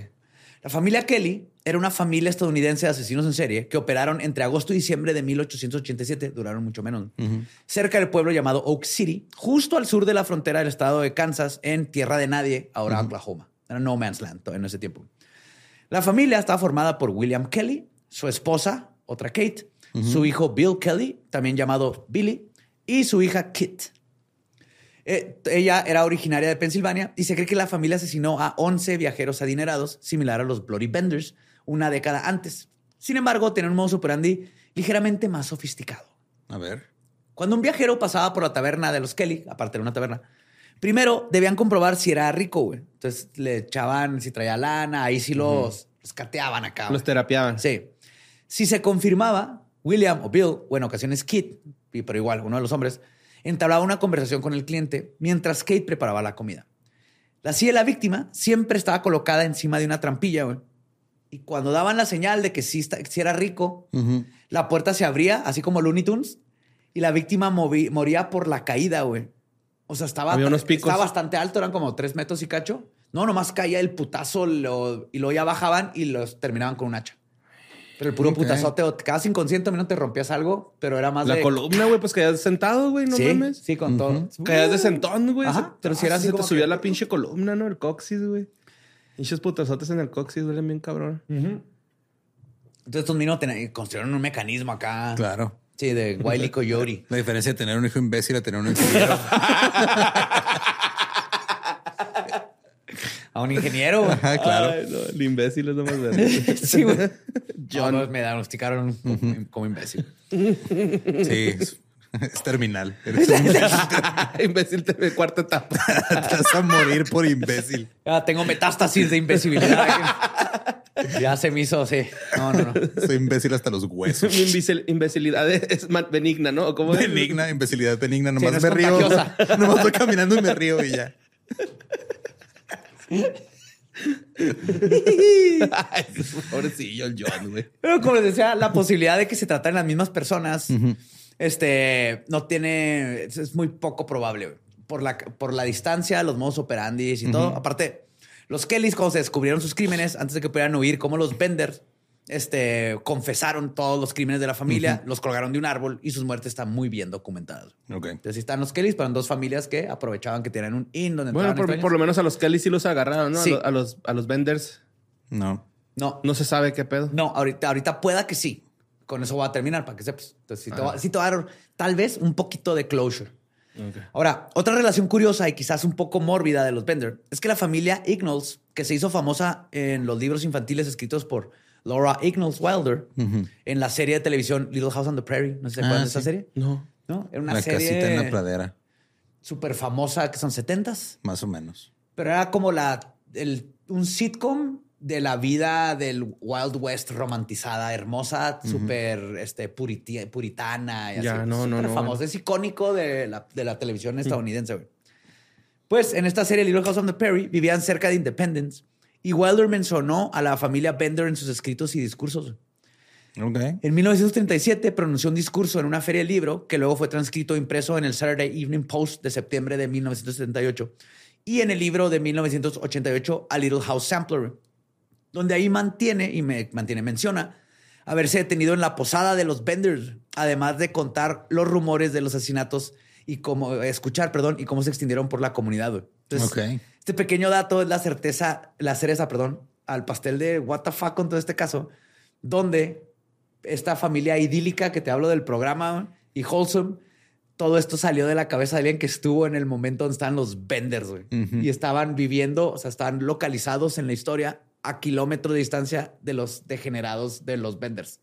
La familia Kelly era una familia estadounidense de asesinos en serie que operaron entre agosto y diciembre de 1887, duraron mucho menos, cerca del pueblo llamado Oak City, justo al sur de la frontera del estado de Kansas, en tierra de nadie, ahora Oklahoma. Era no man's land en ese tiempo. La familia estaba formada por William Kelly, su esposa, otra Kate, su hijo Bill Kelly, también llamado Billy, y su hija Kit. Eh, ella era originaria de Pensilvania y se cree que la familia asesinó a 11 viajeros adinerados, similar a los Bloody Benders, una década antes. Sin embargo, tenían un modo operandi ligeramente más sofisticado. A ver. Cuando un viajero pasaba por la taberna de los Kelly, aparte de una taberna, primero debían comprobar si era rico, güey. Entonces le echaban si traía lana, ahí sí los, los cateaban acá. Los terapiaban. Sí. Si se confirmaba, William o Bill, o en ocasiones Kit, pero igual, uno de los hombres, entablaba una conversación con el cliente mientras Kate preparaba la comida. La silla de la víctima siempre estaba colocada encima de una trampilla, güey. Y cuando daban la señal de que sí, era rico, la puerta se abría, así como Looney Tunes, y la víctima moría por la caída, güey. O sea, estaba, estaba bastante alto, eran como tres metros y cacho. No, nomás caía el putazo y luego ya bajaban y los terminaban con un hacha. Pero el puro putazote, o te quedas inconsciente, no te rompías algo, pero era más La columna, güey, pues caías sentado, güey, no sí, mames. Sí, con todo. Caías de sentón, güey. Pero si era así, te subía la pinche columna, ¿no? El coxis, güey. Pinches putazotes en el coxis duelen bien cabrón. Entonces estos minos construyeron un mecanismo acá. Claro. Sí, de Wiley Coyote. La diferencia de tener un hijo imbécil a tener un ingeniero. [laughs] a un ingeniero. Ajá, claro. el imbécil es lo más verde. [laughs] sí, güey. John. me diagnosticaron como imbécil. Sí, [laughs] es, terminal. Eres un [laughs] imbécil. imbécil cuarta etapa. Te vas a morir por imbécil. Ya tengo metástasis de imbecilidad. ya se me hizo, sí. No, no, no. Soy imbécil hasta los huesos. Mi imbecilidad es benigna, ¿no? ¿Cómo benigna, imbecilidad benigna. Nomás me río. Nomás voy caminando y me río y ya. Pobrecillo el John, güey. Pero como les decía, la posibilidad de que se trataran las mismas personas, este, no tiene, es muy poco probable. Por la, por la distancia, los modos operandis y todo. Aparte, los Kellys, cuando se descubrieron sus crímenes, antes de que pudieran huir, como los Benders, este, confesaron todos los crímenes de la familia, los colgaron de un árbol y sus muertes están muy bien documentadas. Okay. Entonces están los Kellys, pero dos familias que aprovechaban que tenían un inn donde Bueno, por, lo menos a los Kellys sí los agarraron, ¿no? A, los, a los vendors. No. No. No se sabe qué pedo. No, ahorita, ahorita pueda que sí. Con eso voy a terminar para que sepas. Entonces, sí te, va, a dar tal vez un poquito de closure. Ahora, otra relación curiosa y quizás un poco mórbida de los Bender es que la familia Ignols, que se hizo famosa en los libros infantiles escritos por Laura Ingalls Wilder en la serie de televisión Little House on the Prairie. ¿No se acuerdan ah, de esa serie? No. ¿No? Era una la casita en la pradera. Súper famosa, que son setentas. Más o menos. Pero era como la, un sitcom de la vida del Wild West romantizada, hermosa, súper este, puritana y ya, No, no, no, famosa. Es icónico de la, de la televisión estadounidense. Pues en esta serie Little House on the Prairie vivían cerca de Independence y Wilder mencionó a la familia Bender en sus escritos y discursos. Okay. En 1937 pronunció un discurso en una feria de libro que luego fue transcrito e impreso en el Saturday Evening Post de septiembre de 1978 y en el libro de 1988 A Little House Sampler, donde ahí mantiene y me mantiene menciona haberse detenido en la posada de los Benders, además de contar los rumores de los asesinatos y cómo escuchar, perdón, y cómo se extendieron por la comunidad. Entonces, este pequeño dato es la certeza, la cereza, perdón, al pastel de what the fuck con todo este caso, donde esta familia idílica que te hablo del programa y wholesome, todo esto salió de la cabeza de alguien que estuvo en el momento donde estaban los Benders, güey. Y estaban viviendo, o sea, estaban localizados en la historia a kilómetros de distancia de los degenerados de los Benders.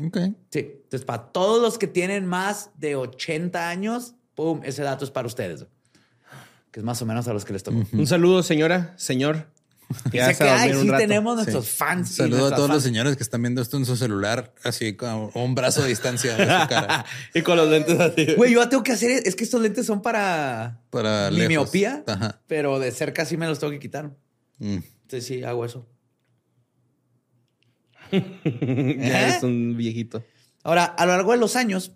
Ok. Sí. Entonces, para todos los que tienen más de 80 años, pum, ese dato es para ustedes. Que es más o menos a los que les tocó. Un saludo, señora, señor. Dice que ay, sí tenemos nuestros fans. Saludo a todos los señores que están viendo esto en su celular, así con un brazo de distancia de su cara. [laughs] y con los lentes así. Güey, yo tengo que hacer, es que estos lentes son para, para mi miopía, pero de cerca sí me los tengo que quitar. Mm. Entonces sí, hago eso. [laughs] ya es un viejito. Ahora, a lo largo de los años,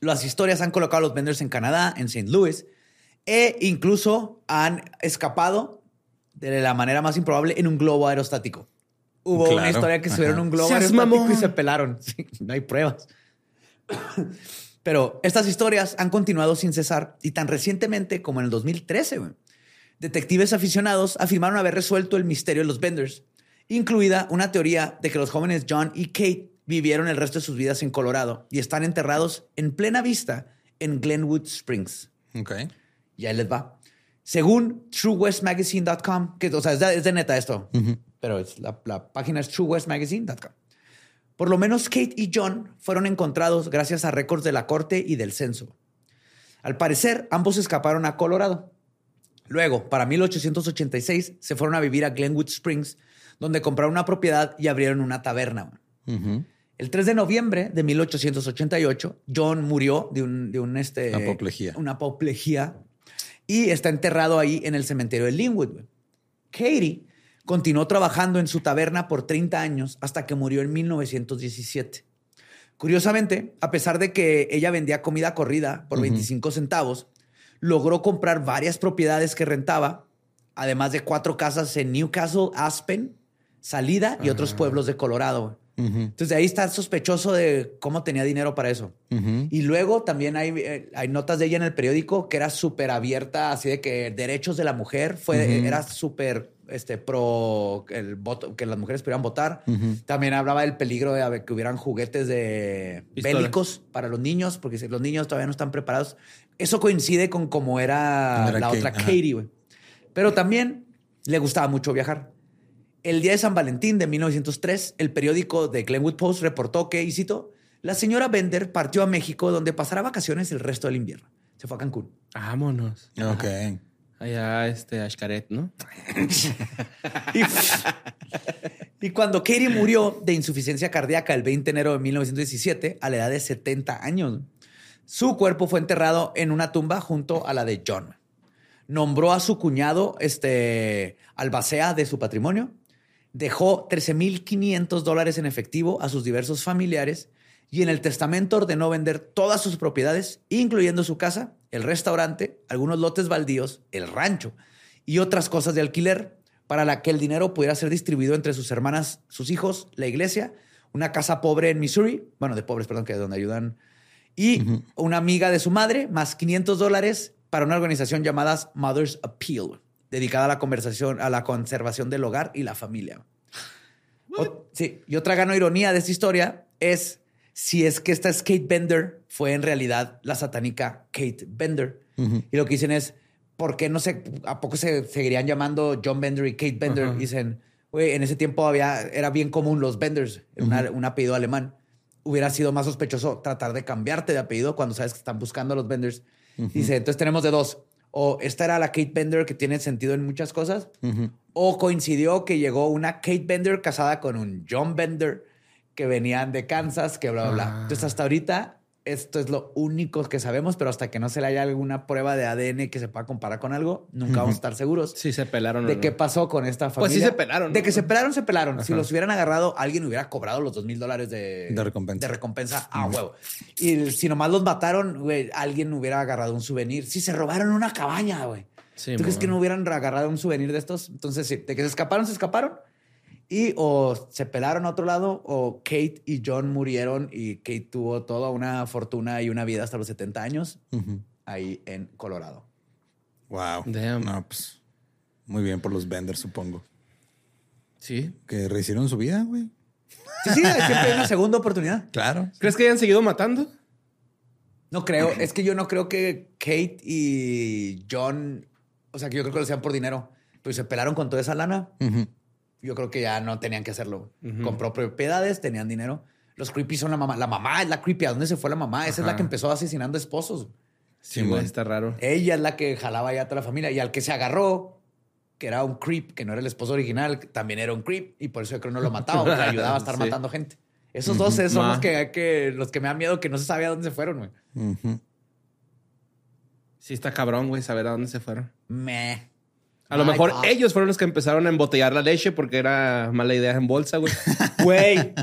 las historias han colocado a los vendors en Canadá, en St. Louis, e incluso han escapado de la manera más improbable en un globo aerostático. Hubo una historia que subieron un globo aerostático y se pelaron. [laughs] no hay pruebas. Pero estas historias han continuado sin cesar y tan recientemente como en el 2013, detectives aficionados afirmaron haber resuelto el misterio de los Benders, incluida una teoría de que los jóvenes John y Kate vivieron el resto de sus vidas en Colorado y están enterrados en plena vista en Glenwood Springs. Ok. Y ahí les va. Según truewestmagazine.com, que o sea, es de, neta esto, pero la, la, página es truewestmagazine.com. Por lo menos Kate y John fueron encontrados gracias a récords de la corte y del censo. Al parecer, ambos escaparon a Colorado. Luego, para 1886, se fueron a vivir a Glenwood Springs, donde compraron una propiedad y abrieron una taberna. El 3 de noviembre de 1888, John murió de un, de un este, apoplejía. una apoplejía y está enterrado ahí en el cementerio de Linwood. Katie continuó trabajando en su taberna por 30 años hasta que murió en 1917. Curiosamente, a pesar de que ella vendía comida corrida por 25 centavos, logró comprar varias propiedades que rentaba, además de cuatro casas en Newcastle, Aspen, Salida y otros pueblos de Colorado. Entonces, de ahí está sospechoso de cómo tenía dinero para eso. Y luego también hay, eh, hay, notas de ella en el periódico que era súper abierta, así de que derechos de la mujer fue, era súper este, pro el voto, que las mujeres pudieran votar. También hablaba del peligro de que hubieran juguetes de bélicos para los niños, porque los niños todavía no están preparados. Eso coincide con cómo era, la otra Katie, güey. Pero también le gustaba mucho viajar. El día de San Valentín de 1903, el periódico The Glenwood Post reportó que, y cito, la señora Bender partió a México donde pasará vacaciones el resto del invierno. Se fue a Cancún. Vámonos. Ok. Allá, este, Ashkaret, ¿no? [laughs] y, cuando Katie murió de insuficiencia cardíaca el 20 de enero de 1917, a la edad de 70 años, su cuerpo fue enterrado en una tumba junto a la de John. Nombró a su cuñado este, albacea de su patrimonio dejó 13.500 dólares en efectivo a sus diversos familiares y en el testamento ordenó vender todas sus propiedades, incluyendo su casa, el restaurante, algunos lotes baldíos, el rancho y otras cosas de alquiler, para la que el dinero pudiera ser distribuido entre sus hermanas, sus hijos, la iglesia, una casa pobre en Missouri, bueno, de pobres, perdón, que es donde ayudan, y una amiga de su madre, más 500 dólares para una organización llamada Mother's Appeal dedicada a la conversación, a la conservación del hogar y la familia. sí, y otra gano ironía de esta historia es si es que esta Kate Bender fue en realidad la satánica Kate Bender. Y lo que dicen es, ¿por qué no sé, a poco se seguirían llamando John Bender y Kate Bender? Dicen, güey, en ese tiempo había, era bien común los Benders, un apellido alemán. Hubiera sido más sospechoso tratar de cambiarte de apellido cuando sabes que están buscando a los Benders. Dice, entonces tenemos de dos o esta era la Kate Bender que tiene sentido en muchas cosas, o coincidió que llegó una Kate Bender casada con un John Bender que venían de Kansas, que bla, bla, bla. Entonces hasta ahorita esto es lo único que sabemos, pero hasta que no se le haya alguna prueba de ADN que se pueda comparar con algo, nunca vamos a estar seguros. Sí, se pelaron. De qué pasó con esta familia. Pues sí se pelaron. De que se pelaron, se pelaron. Si los hubieran agarrado, alguien hubiera cobrado los dos mil dólares de, recompensa. De recompensa a huevo. Y si nomás los mataron, güey, alguien hubiera agarrado un souvenir. Si se robaron una cabaña, güey. ¿Tú crees que no hubieran agarrado un souvenir de estos? Entonces, sí, de que se escaparon, se escaparon. Y o se pelaron a otro lado o Kate y John murieron y Kate tuvo toda una fortuna y una vida hasta los 70 años ahí en Colorado. Wow. Damn. No, pues muy bien por los vendors, supongo. Sí. Que rehicieron su vida, güey. Sí, sí, siempre hay una segunda oportunidad. [laughs] Claro. ¿Crees que hayan seguido matando? No creo, es que yo no creo que Kate y John, o sea, que yo creo que lo hacían por dinero, pues se pelaron con toda esa lana. Ujú. Yo creo que ya no tenían que hacerlo. Compró propiedades, tenían dinero. Los creepy son la mamá. La mamá es la creepy. ¿A dónde se fue la mamá? Esa es la que empezó asesinando esposos. Sí, güey, está raro. Ella es la que jalaba ya a toda la familia. Y al que se agarró, que era un creep, que no era el esposo original, también era un creep. Y por eso yo creo que no lo mataba, porque ayudaba a [laughs] estar Sí. matando gente. Esos dos son Ma. los que, los que me dan miedo que no se sabe a dónde se fueron, güey. Sí, está cabrón, güey, saber a dónde se fueron. Meh. A lo My mejor God. ellos fueron los que empezaron a embotellar la leche porque era mala idea en bolsa, güey. [laughs] Güey.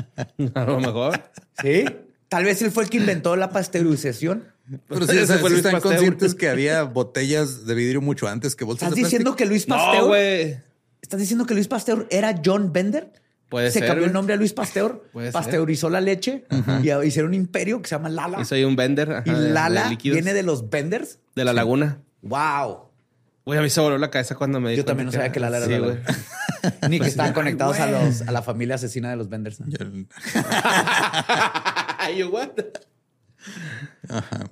a lo mejor. ¿Sí? Tal vez él fue el que inventó la pasteurización. Pero sí, Ese o sea, fue sí Luis están Pasteur. conscientes que había botellas de vidrio mucho antes que bolsas ¿Estás de diciendo que Luis Pasteur? No, güey. ¿Estás diciendo que Luis Pasteur era John Bender? Puede se ser, cambió el nombre a Luis Pasteur, Puede ser. pasteurizó la leche y hicieron un imperio que se llama Lala. Y soy un vender. ajá, y Lala de viene de los Benders. de la laguna. Wow. Güey, a mí se voló la cabeza cuando me di Yo también no sabía que Lala era Sí, güey. [laughs] Ni que estaban conectados a, los, a la familia asesina de los Benders. ¿no? Yo, [laughs] what?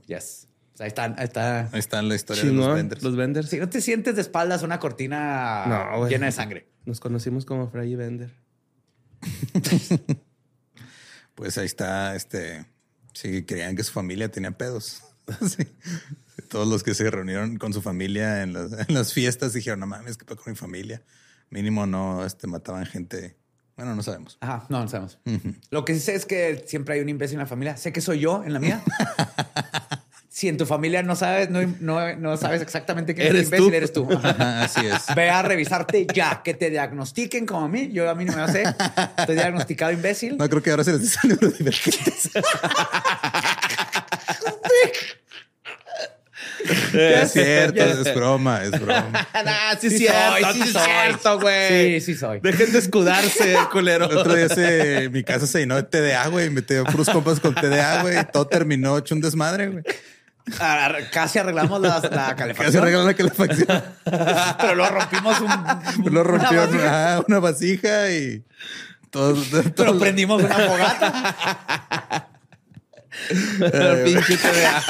Yes. O sea, ahí están, ahí está. Ahí está la historia de los vendors. los venders. Si no te sientes de espaldas una cortina No, güey. llena de sangre. Nos conocimos como Fray y Vender. [laughs] Pues ahí está, este, sí, creían que su familia tenía pedos. Sí. Todos los que se reunieron con su familia en las, [laughs] en las fiestas dijeron, no mames, ¿qué pasa con mi familia? Mínimo no, este, mataban gente. Bueno, no sabemos. Ajá, no, no sabemos. Lo que sí sé es que siempre hay un imbécil en la familia. Sé que soy yo en la mía. [laughs] si en tu familia no sabes, no, no, no sabes exactamente quién es el Eres imbécil, tú. eres tú. [laughs] Ajá, así es. Ve a revisarte ya, que te diagnostiquen como a mí. Yo a mí no me lo sé. Estoy diagnosticado imbécil. No creo que ahora se les dice neurodivergentes. Es cierto, es broma, es broma. [laughs] Ah, sí, Sí es cierto, soy, sí, sí cierto, güey. Sí, sí soy. Dejen de escudarse, [laughs] culero. El otro día se, mi casa se llenó de TDA, güey. Me metí puros compas con TDA, güey. Todo terminó hecho un desmadre, güey. Casi arreglamos la, la Casi calefacción. regalan la calefacción. pero luego rompimos un. Lo rompió una vasija. una vasija y todo. Pero todo- prendimos una fogata. Pinche TDA.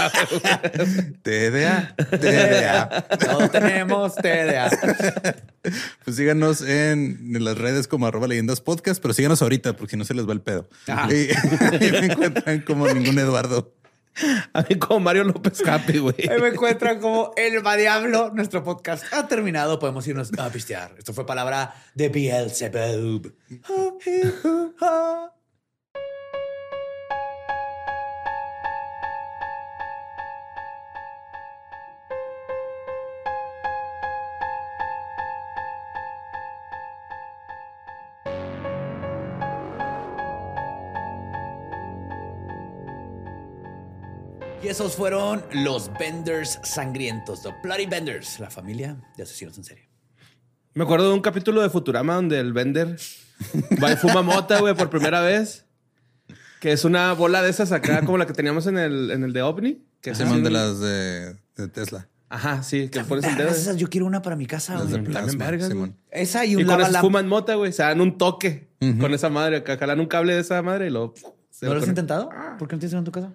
[laughs] TDA, TDA. Todos tenemos TDA. Pues síganos en, en las redes como arroba leyendas podcast, pero síganos ahorita porque si no se les va el pedo. Ajá. Y, [laughs] y me encuentran como ningún Eduardo. A mí como Mario López Capi, güey. Ahí me encuentran como El Va Diablo. Nuestro podcast ha terminado. Podemos irnos a pistear. Esto fue palabra de Beelzebub. [laughs] Y esos fueron los Benders sangrientos, The Bloody Benders, la familia de asesinos en serie. Me acuerdo de un capítulo de Futurama donde el Bender va y fuma mota, güey, por primera vez. Que es una bola de esas acá, como la que teníamos en el, en el de OVNI. Que es Se de las de, de Tesla. Ajá, sí, que pones el dedo. Esas, yo quiero una para mi casa. Las güey. de también plasma, vergas, Simón. Esa y Y un con eso lava fuman mota, güey. Se dan un toque con esa madre. Acá jalan un cable de esa madre y lo... ¿No lo has intentado? ¿Por qué no tienes uno en tu casa?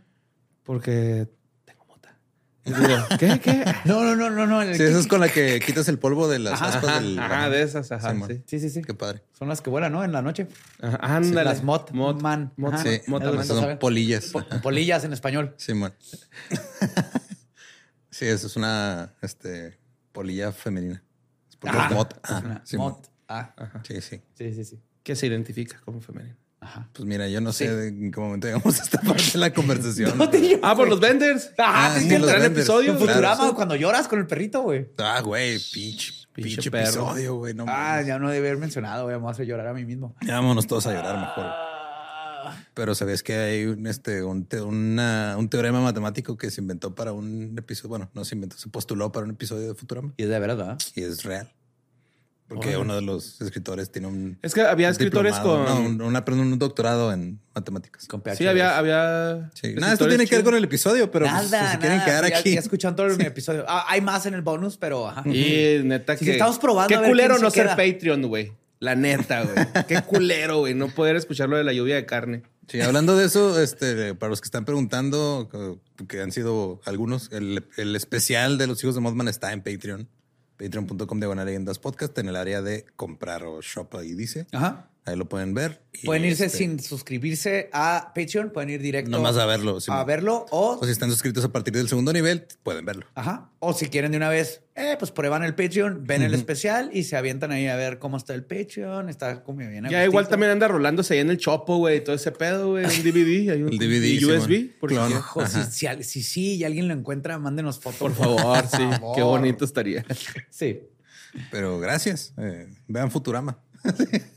Porque tengo mota. Y digo, [laughs] ¿qué? ¿Qué? No, no, no, no, no. Sí, esa es con la que quitas el polvo de las Ajá, aspas del. Ajá, de esas, ajá, sí. Sí, sí, sí. Qué padre. Son las que vuelan, ¿no? En la noche. Ajá, ándale. las Mot Mot- Man. Mot- Ajá. Sí, Mota Man. son polillas. Po- polillas en español. Simón. [laughs] sí, eso es una este, polilla femenina. Es por Ah, mot. es Ah, mot. Ah, Sí, sí. sí, sí, sí. Que se identifica como femenino. Ajá. Pues mira, yo no sé en qué momento llegamos a esta parte de la [laughs] conversación. Ah, por los venders. Ah, Ah, sí, sí, el los episodio. En Claro. Futurama, cuando lloras con el perrito, güey. Ah, güey, pinche, Pinche pinche perro. episodio, güey. No Ah, ya no debe haber mencionado, güey. Vamos a hacer llorar a mí mismo. Ya vámonos todos a llorar mejor. Ah, Pero sabes que hay un, este, un, te- una- un teorema matemático que se inventó para un episodio. Bueno, no se inventó, se postuló para un episodio de Futurama Y es de verdad. y es real. Porque uno de los escritores tiene un. Es que había escritores con. No, un, un, doctorado en matemáticas. Con sí, había. había Nada, esto tiene que ver con el episodio, pero pues, nada, si quieren quedar aquí. Ya escuchan todo el episodio. Ah, hay más en el bonus, pero. Ajá. Y neta que. Estamos probando. Qué culero no ser Patreon, güey. La neta, güey. Qué culero, güey. No poder escuchar lo de la lluvia de carne. Sí, hablando de eso, este, para los que están preguntando, que han sido algunos, el, el especial de los hijos de Mothman está en Patreon patreon.com de leyendas podcast en el área de comprar o shop ahí dice. Ajá. Ahí lo pueden ver. pueden irse este, sin suscribirse a Patreon, pueden ir directo. Nomás a verlo. a verlo o... O si están suscritos a partir del segundo nivel, pueden verlo. Ajá. O si quieren de una vez, eh, pues prueban el Patreon, ven el especial y se avientan ahí a ver cómo está el Patreon. Está como bien. Ya igual también anda rolándose ahí en el Chopo, güey, todo ese pedo, güey. Un DVD. Hay un, [laughs] el DVD. USB. Por si, si, sí y alguien lo encuentra, mándenos fotos. Por favor, sí. Qué bonito estaría. sí. Pero gracias. Eh, vean Futurama. [laughs]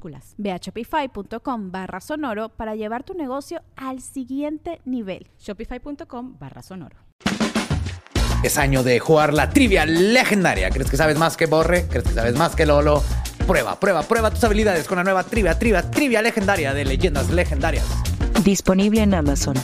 minúsculas Ve a shopify.com barra sonoro para llevar tu negocio al siguiente nivel. Shopify.com barra sonoro. Es año de jugar la trivia legendaria. ¿Crees que sabes más que Borre? ¿Crees que sabes más que Lolo? Prueba, prueba, prueba tus habilidades con la nueva trivia, trivia, trivia legendaria de leyendas legendarias. Disponible en Amazon.